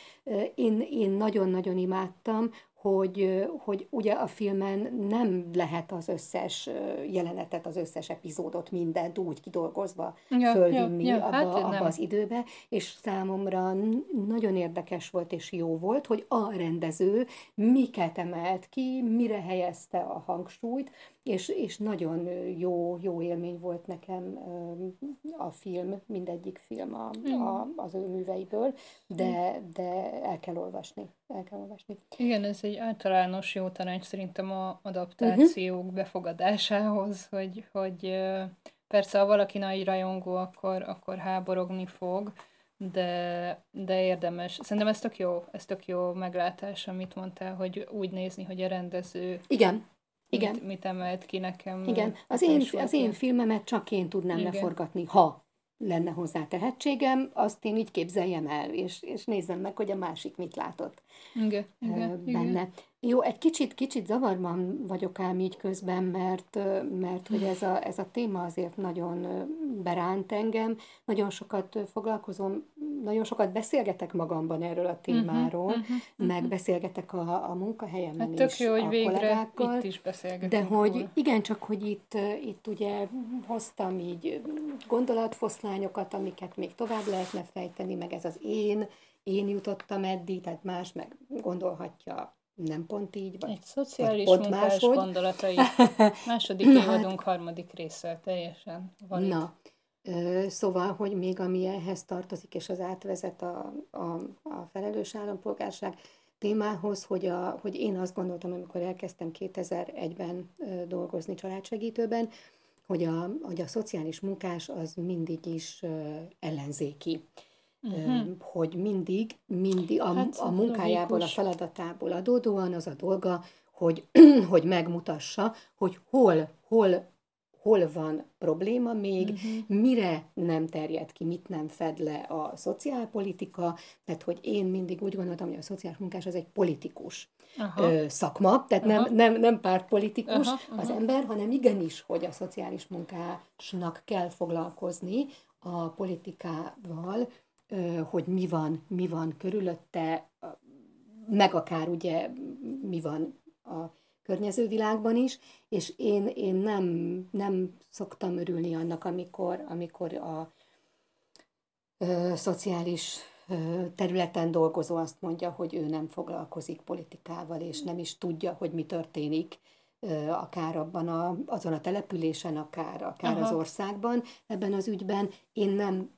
Én, én nagyon-nagyon imádtam, hogy, hogy ugye a filmen nem lehet az összes jelenetet, az összes epizódot, mindent úgy kidolgozva ja, fölvinni ja, ja, abba, hát abba az időbe, és számomra nagyon érdekes volt és jó volt, hogy a rendező miket emelt ki, mire helyezte a hangsúlyt, és, és nagyon jó, jó élmény volt nekem a film, mindegyik film a, mm. a, az ő műveiből, de, de el kell olvasni. El kell olvasni. Igen, ez egy általános jó tanács szerintem a adaptációk uh-huh. befogadásához, hogy, hogy persze, ha valaki nagy rajongó, akkor, akkor háborogni fog, de, de érdemes. Szerintem ez tök jó, ez tök jó meglátás, amit mondtál, hogy úgy nézni, hogy a rendező Igen igen. Mit, mit emelt ki nekem. Igen, az én, az én filmemet csak én tudnám Igen. leforgatni, ha lenne hozzá tehetségem, azt én így képzeljem el, és, és nézzem meg, hogy a másik mit látott igen, igen, benne. Igen. Jó, egy kicsit, kicsit zavarban vagyok ám így közben, mert, mert hogy ez a, ez a téma azért nagyon beránt engem. Nagyon sokat foglalkozom, nagyon sokat beszélgetek magamban erről a témáról, uh-huh, uh-huh, meg beszélgetek a, a munkahelyemen hát tök is jó, hogy a végre kollégákkal. itt is beszélgetünk. De hogy róla. igen, csak hogy itt, itt ugye hoztam így gondolatfoszlányokat, amiket még tovább lehetne fejteni, meg ez az én, én jutottam eddig, tehát más meg gondolhatja nem pont így, vagy Egy szociális vagy pont munkás máshogy. gondolatai. <laughs> Második Na, évadunk, hát, harmadik része teljesen van Na, szóval, hogy még ami ehhez tartozik, és az átvezet a, a, a felelős állampolgárság témához, hogy, a, hogy én azt gondoltam, amikor elkezdtem 2001-ben dolgozni családsegítőben, hogy a, hogy a szociális munkás az mindig is ellenzéki uh-huh. hogy mindig, mindig a, hát, a munkájából, logikus. a feladatából adódóan az a dolga, hogy, <clears throat> hogy megmutassa, hogy hol, hol, hol van probléma még, uh-huh. mire nem terjed ki, mit nem fed le a szociálpolitika, tehát hogy én mindig úgy gondoltam, hogy a szociális munkás az egy politikus ö, szakma, tehát Aha. nem, nem, nem pártpolitikus Aha. Aha. az ember, hanem igenis, hogy a szociális munkásnak kell foglalkozni a politikával, hogy mi van, mi van körülötte, meg akár ugye mi van a környező világban is, és én, én nem, nem szoktam örülni annak, amikor, amikor a ö, szociális ö, területen dolgozó azt mondja, hogy ő nem foglalkozik politikával, és nem is tudja, hogy mi történik, akár abban a, azon a településen, akár, akár Aha. az országban ebben az ügyben. Én nem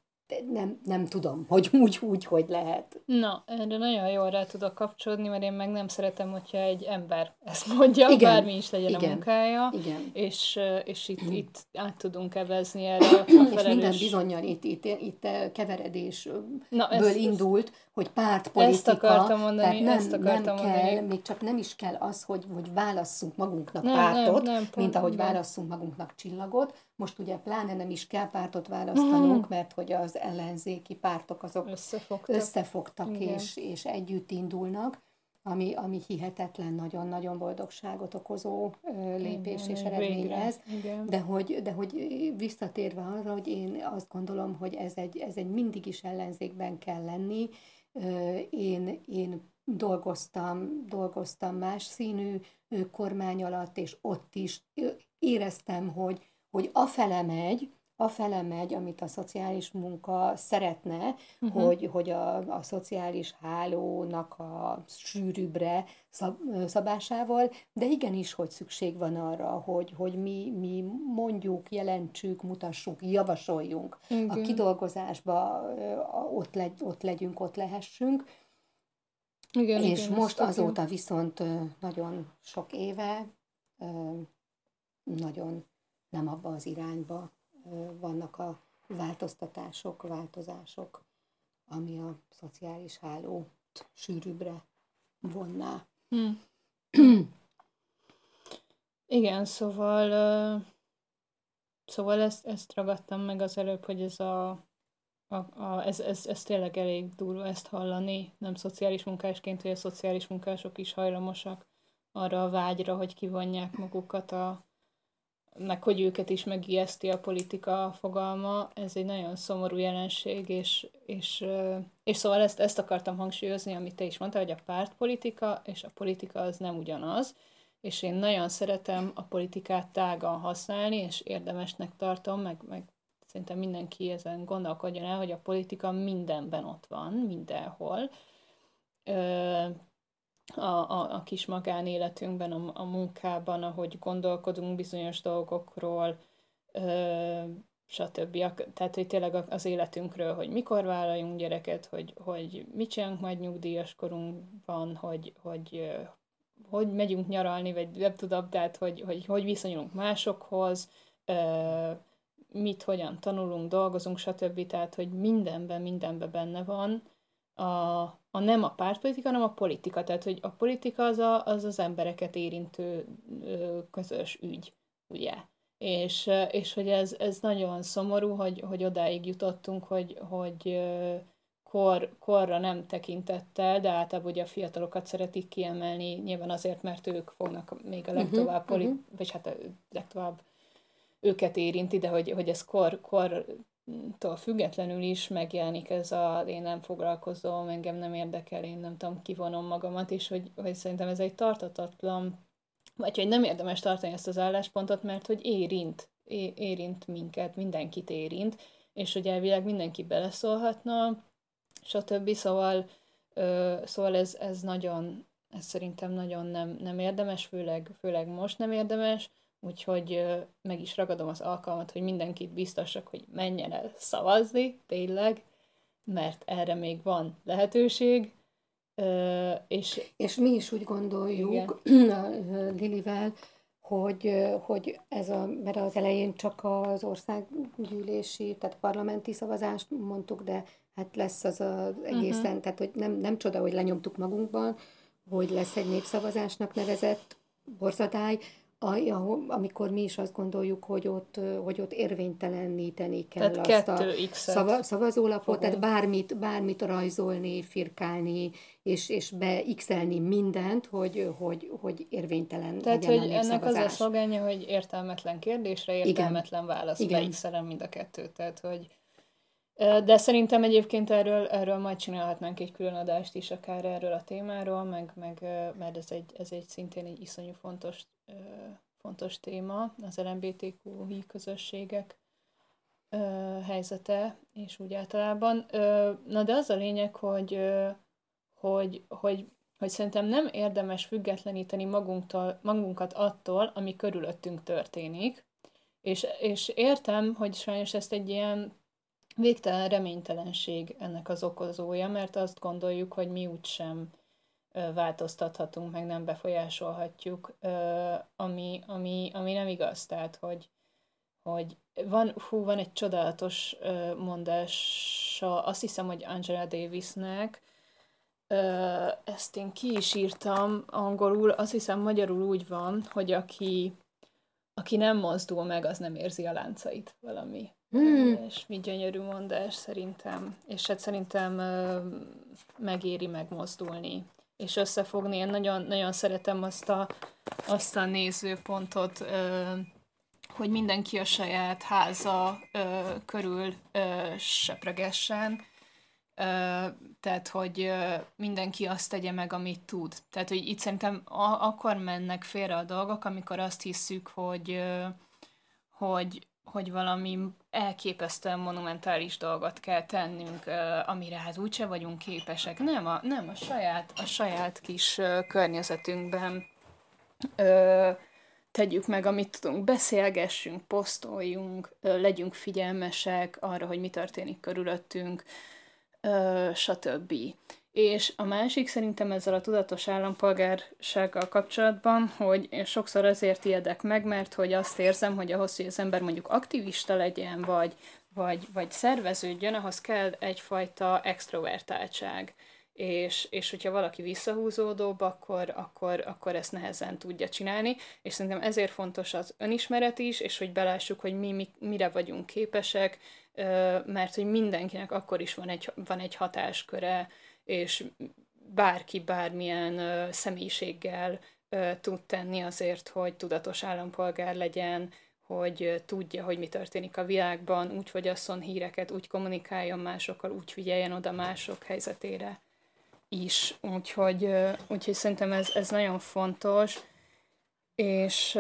nem, nem tudom, hogy <laughs> úgy, úgy, hogy lehet. Na, erre nagyon jól rá tudok kapcsolódni, mert én meg nem szeretem, hogyha egy ember ezt mondja, igen, bármi is legyen igen, a munkája, igen. és, és itt, itt át tudunk evezni erre <clears throat> a felelős... És minden bizonyal itt, itt, itt keveredésből ezt, indult, hogy pártpolitika, ezt akartam mondani, tehát nem, ezt akartam nem mondani. kell, még csak nem is kell az, hogy, hogy válasszunk magunknak nem, pártot, nem, nem, mint ahogy nem. válasszunk magunknak csillagot. Most ugye pláne nem is kell pártot választanunk, mm. mert hogy az ellenzéki pártok azok összefogtak, összefogtak és, és együtt indulnak, ami, ami hihetetlen, nagyon-nagyon boldogságot okozó lépés Igen, és eredmény ez. De hogy, de hogy visszatérve arra, hogy én azt gondolom, hogy ez egy, ez egy mindig is ellenzékben kell lenni, én, én dolgoztam, dolgoztam más színű kormány alatt, és ott is éreztem, hogy, hogy afele megy, afele megy, amit a szociális munka szeretne, uh-huh. hogy, hogy a, a szociális hálónak a sűrűbbre szab, szabásával, de igenis, hogy szükség van arra, hogy, hogy mi, mi mondjuk, jelentsük, mutassuk, javasoljunk Igen. a kidolgozásba, ott, legy, ott legyünk, ott lehessünk. Igen, és igen, most azóta viszont nagyon sok éve nagyon nem abba az irányba vannak a változtatások, változások, ami a szociális hálót sűrűbbre vonná. Hmm. <clears throat> Igen, szóval szóval ezt, ezt ragadtam meg az előbb, hogy ez a, a, a ez, ez, ez tényleg elég durva ezt hallani, nem szociális munkásként, hogy a szociális munkások is hajlamosak arra a vágyra, hogy kivonják magukat a, meg hogy őket is megijeszti a politika fogalma, ez egy nagyon szomorú jelenség, és, és, és szóval ezt, ezt akartam hangsúlyozni, amit te is mondtál, hogy a pártpolitika és a politika az nem ugyanaz, és én nagyon szeretem a politikát tágan használni, és érdemesnek tartom, meg, meg szerintem mindenki ezen gondolkodjon el, hogy a politika mindenben ott van, mindenhol a, a, a kis magánéletünkben, a, a munkában, ahogy gondolkodunk bizonyos dolgokról, ö, stb. Tehát, hogy tényleg az életünkről, hogy mikor vállaljunk gyereket, hogy, hogy mit csinálunk majd nyugdíjas korunkban, hogy, hogy hogy megyünk nyaralni, vagy nem tudom, tehát hogy, hogy, hogy viszonyulunk másokhoz, mit, hogyan tanulunk, dolgozunk, stb. Tehát, hogy mindenben, mindenben benne van a, a nem a pártpolitika, hanem a politika. Tehát, hogy a politika az a, az, az embereket érintő ö, közös ügy, ugye? És, és hogy ez, ez nagyon szomorú, hogy, hogy odáig jutottunk, hogy, hogy kor, korra nem tekintettel, de általában ugye a fiatalokat szeretik kiemelni, nyilván azért, mert ők fognak még a mhm, legtovább, uh-huh, poli- uh-huh. vagy hát a legtovább őket érinti, de hogy, hogy ez kor, kor tól függetlenül is megjelenik ez a én nem foglalkozom, engem nem érdekel, én nem tudom, kivonom magamat, és hogy, hogy szerintem ez egy tartatatlan, vagy hogy nem érdemes tartani ezt az álláspontot, mert hogy érint, é, érint minket, mindenkit érint, és hogy elvileg mindenki beleszólhatna, stb. Szóval, ö, szóval ez, ez nagyon, ez szerintem nagyon nem, nem érdemes, főleg, főleg most nem érdemes, Úgyhogy meg is ragadom az alkalmat, hogy mindenkit biztosak, hogy menjen el szavazni, tényleg, mert erre még van lehetőség. És, és mi is úgy gondoljuk <clears throat> Lilivel, hogy, hogy ez a, mert az elején csak az országgyűlési, tehát parlamenti szavazást mondtuk, de hát lesz az az egészen, uh-huh. tehát hogy nem, nem csoda, hogy lenyomtuk magunkban, hogy lesz egy népszavazásnak nevezett borzadály, amikor mi is azt gondoljuk, hogy ott, hogy ott érvényteleníteni kell tehát azt a szava, szavazólapot, fogunk. tehát bármit, bármit rajzolni, firkálni, és, és beixelni mindent, hogy, hogy, hogy érvénytelen Tehát, hogy a ennek az a szolgálja, hogy értelmetlen kérdésre, értelmetlen Igen. válasz, beixelem mind a kettőt. Tehát, hogy de szerintem egyébként erről, erről majd csinálhatnánk egy külön adást is, akár erről a témáról, meg, meg mert ez egy, ez egy szintén egy iszonyú fontos, fontos téma, az LMBTQ közösségek helyzete, és úgy általában. Na de az a lényeg, hogy, hogy, hogy, hogy szerintem nem érdemes függetleníteni magunktól, magunkat attól, ami körülöttünk történik, és, és értem, hogy sajnos ezt egy ilyen végtelen reménytelenség ennek az okozója, mert azt gondoljuk, hogy mi úgysem változtathatunk, meg nem befolyásolhatjuk, ami, ami, ami nem igaz. Tehát, hogy, hogy van, hú, van egy csodálatos mondása, azt hiszem, hogy Angela Davisnek, ezt én ki is írtam angolul, azt hiszem magyarul úgy van, hogy aki, aki nem mozdul meg, az nem érzi a láncait valami Hmm. És mi gyönyörű mondás szerintem. És hát szerintem megéri megmozdulni és összefogni. Én nagyon, nagyon szeretem azt a, azt a nézőpontot, hogy mindenki a saját háza körül sepregessen, tehát, hogy mindenki azt tegye meg, amit tud. Tehát, hogy itt szerintem akkor mennek félre a dolgok, amikor azt hiszük, hogy, hogy, hogy valami elképesztően monumentális dolgot kell tennünk, amire hát úgyse vagyunk képesek. Nem, a, nem a, saját, a saját kis környezetünkben ö, tegyük meg, amit tudunk, beszélgessünk, posztoljunk, legyünk figyelmesek arra, hogy mi történik körülöttünk, ö, stb. És a másik szerintem ezzel a tudatos állampolgársággal kapcsolatban, hogy én sokszor azért ijedek meg, mert hogy azt érzem, hogy ahhoz, hogy az ember mondjuk aktivista legyen, vagy, vagy, vagy szerveződjön, ahhoz kell egyfajta extrovertáltság. És, és hogyha valaki visszahúzódóbb, akkor, akkor, akkor ezt nehezen tudja csinálni, és szerintem ezért fontos az önismeret is, és hogy belássuk, hogy mi, mi mire vagyunk képesek, mert hogy mindenkinek akkor is van egy, van egy hatásköre, és bárki bármilyen személyiséggel tud tenni azért, hogy tudatos állampolgár legyen, hogy tudja, hogy mi történik a világban, úgy fogyasszon híreket, úgy kommunikáljon másokkal, úgy figyeljen oda mások helyzetére is. Úgyhogy, úgyhogy szerintem ez, ez nagyon fontos, és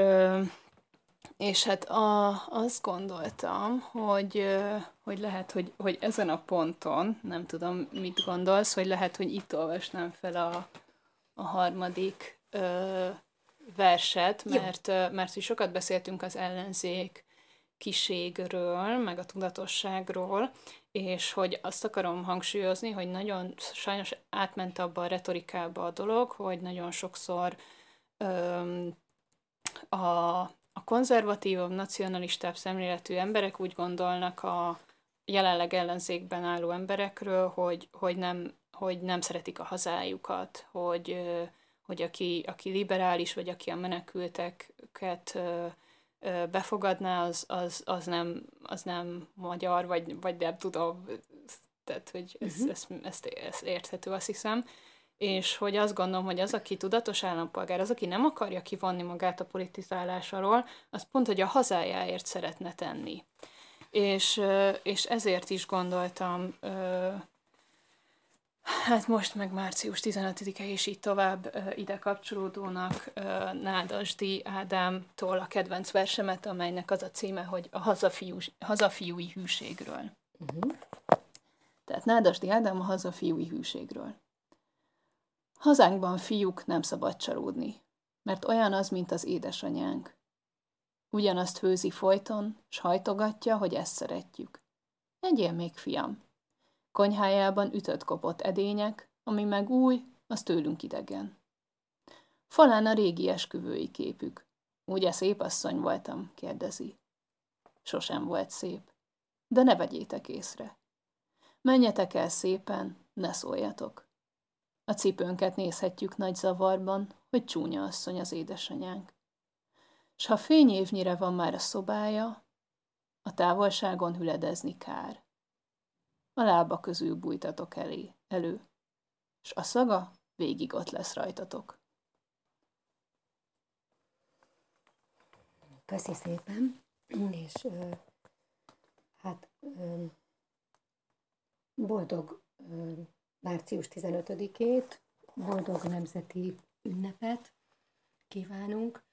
és hát a, azt gondoltam, hogy, hogy lehet, hogy, hogy ezen a ponton, nem tudom, mit gondolsz, hogy lehet, hogy itt olvasnám fel a, a harmadik ö, verset, mert, ö, mert hogy sokat beszéltünk az ellenzék kiségről, meg a tudatosságról, és hogy azt akarom hangsúlyozni, hogy nagyon sajnos átment abba a retorikába a dolog, hogy nagyon sokszor ö, a a konzervatívabb, nacionalistább szemléletű emberek úgy gondolnak a jelenleg ellenzékben álló emberekről, hogy, hogy, nem, hogy nem szeretik a hazájukat, hogy, hogy aki, aki liberális, vagy aki a menekülteket befogadná, az, az, az, nem, az nem magyar, vagy, vagy nem tudom, tehát hogy ez, uh-huh. ez, ez, ez érthető, azt hiszem és hogy azt gondolom, hogy az, aki tudatos állampolgár, az, aki nem akarja kivonni magát a politizálás alól, az pont, hogy a hazájáért szeretne tenni. És, és ezért is gondoltam, hát most meg március 15-e és így tovább ide kapcsolódónak Nádasdi Ádámtól a kedvenc versemet, amelynek az a címe, hogy a hazafiú, hazafiúi hűségről. Uh-huh. Tehát Nádasdi Ádám a hazafiúi hűségről. Hazánkban fiúk nem szabad csalódni, mert olyan az, mint az édesanyánk. Ugyanazt főzi folyton, s hajtogatja, hogy ezt szeretjük. Egyél még, fiam. Konyhájában ütött kopott edények, ami meg új, az tőlünk idegen. Falán a régi esküvői képük. Ugye szép asszony voltam, kérdezi. Sosem volt szép. De ne vegyétek észre. Menjetek el szépen, ne szóljatok. A cipőnket nézhetjük nagy zavarban, hogy csúnya asszony az édesanyánk. S ha fényévnyire van már a szobája, a távolságon hüledezni kár. A lába közül bújtatok elé, elő, s a szaga végig ott lesz rajtatok. Köszi szépen, és hát boldog március 15-ét, boldog nemzeti ünnepet kívánunk,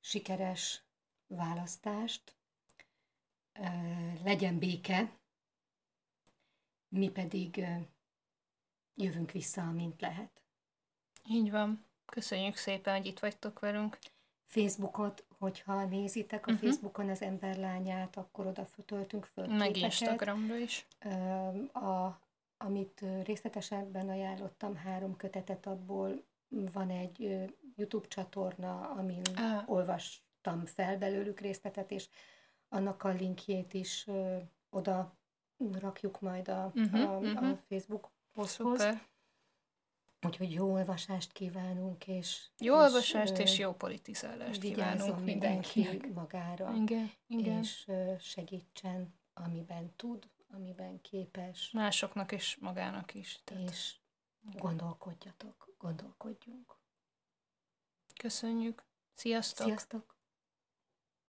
sikeres választást, legyen béke, mi pedig jövünk vissza, amint lehet. Így van. Köszönjük szépen, hogy itt vagytok velünk. Facebookot, hogyha nézitek a uh-huh. Facebookon az emberlányát, akkor oda föltöltünk föl Meg képeket. Instagramra is. A amit részletesebben ajánlottam, három kötetet, abból van egy YouTube csatorna, amin ah. olvastam fel belőlük részletet, és annak a linkjét is oda rakjuk majd a, uh-huh, a, uh-huh. a Facebook poszthoz. Úgyhogy jó olvasást kívánunk, és... Jó és, olvasást és jó politizálást kívánunk mindenki magára. Igen, igen. És segítsen, amiben tud, amiben képes. Másoknak és magának is. Tehát... És gondolkodjatok, gondolkodjunk. Köszönjük. Sziasztok! Sziasztok!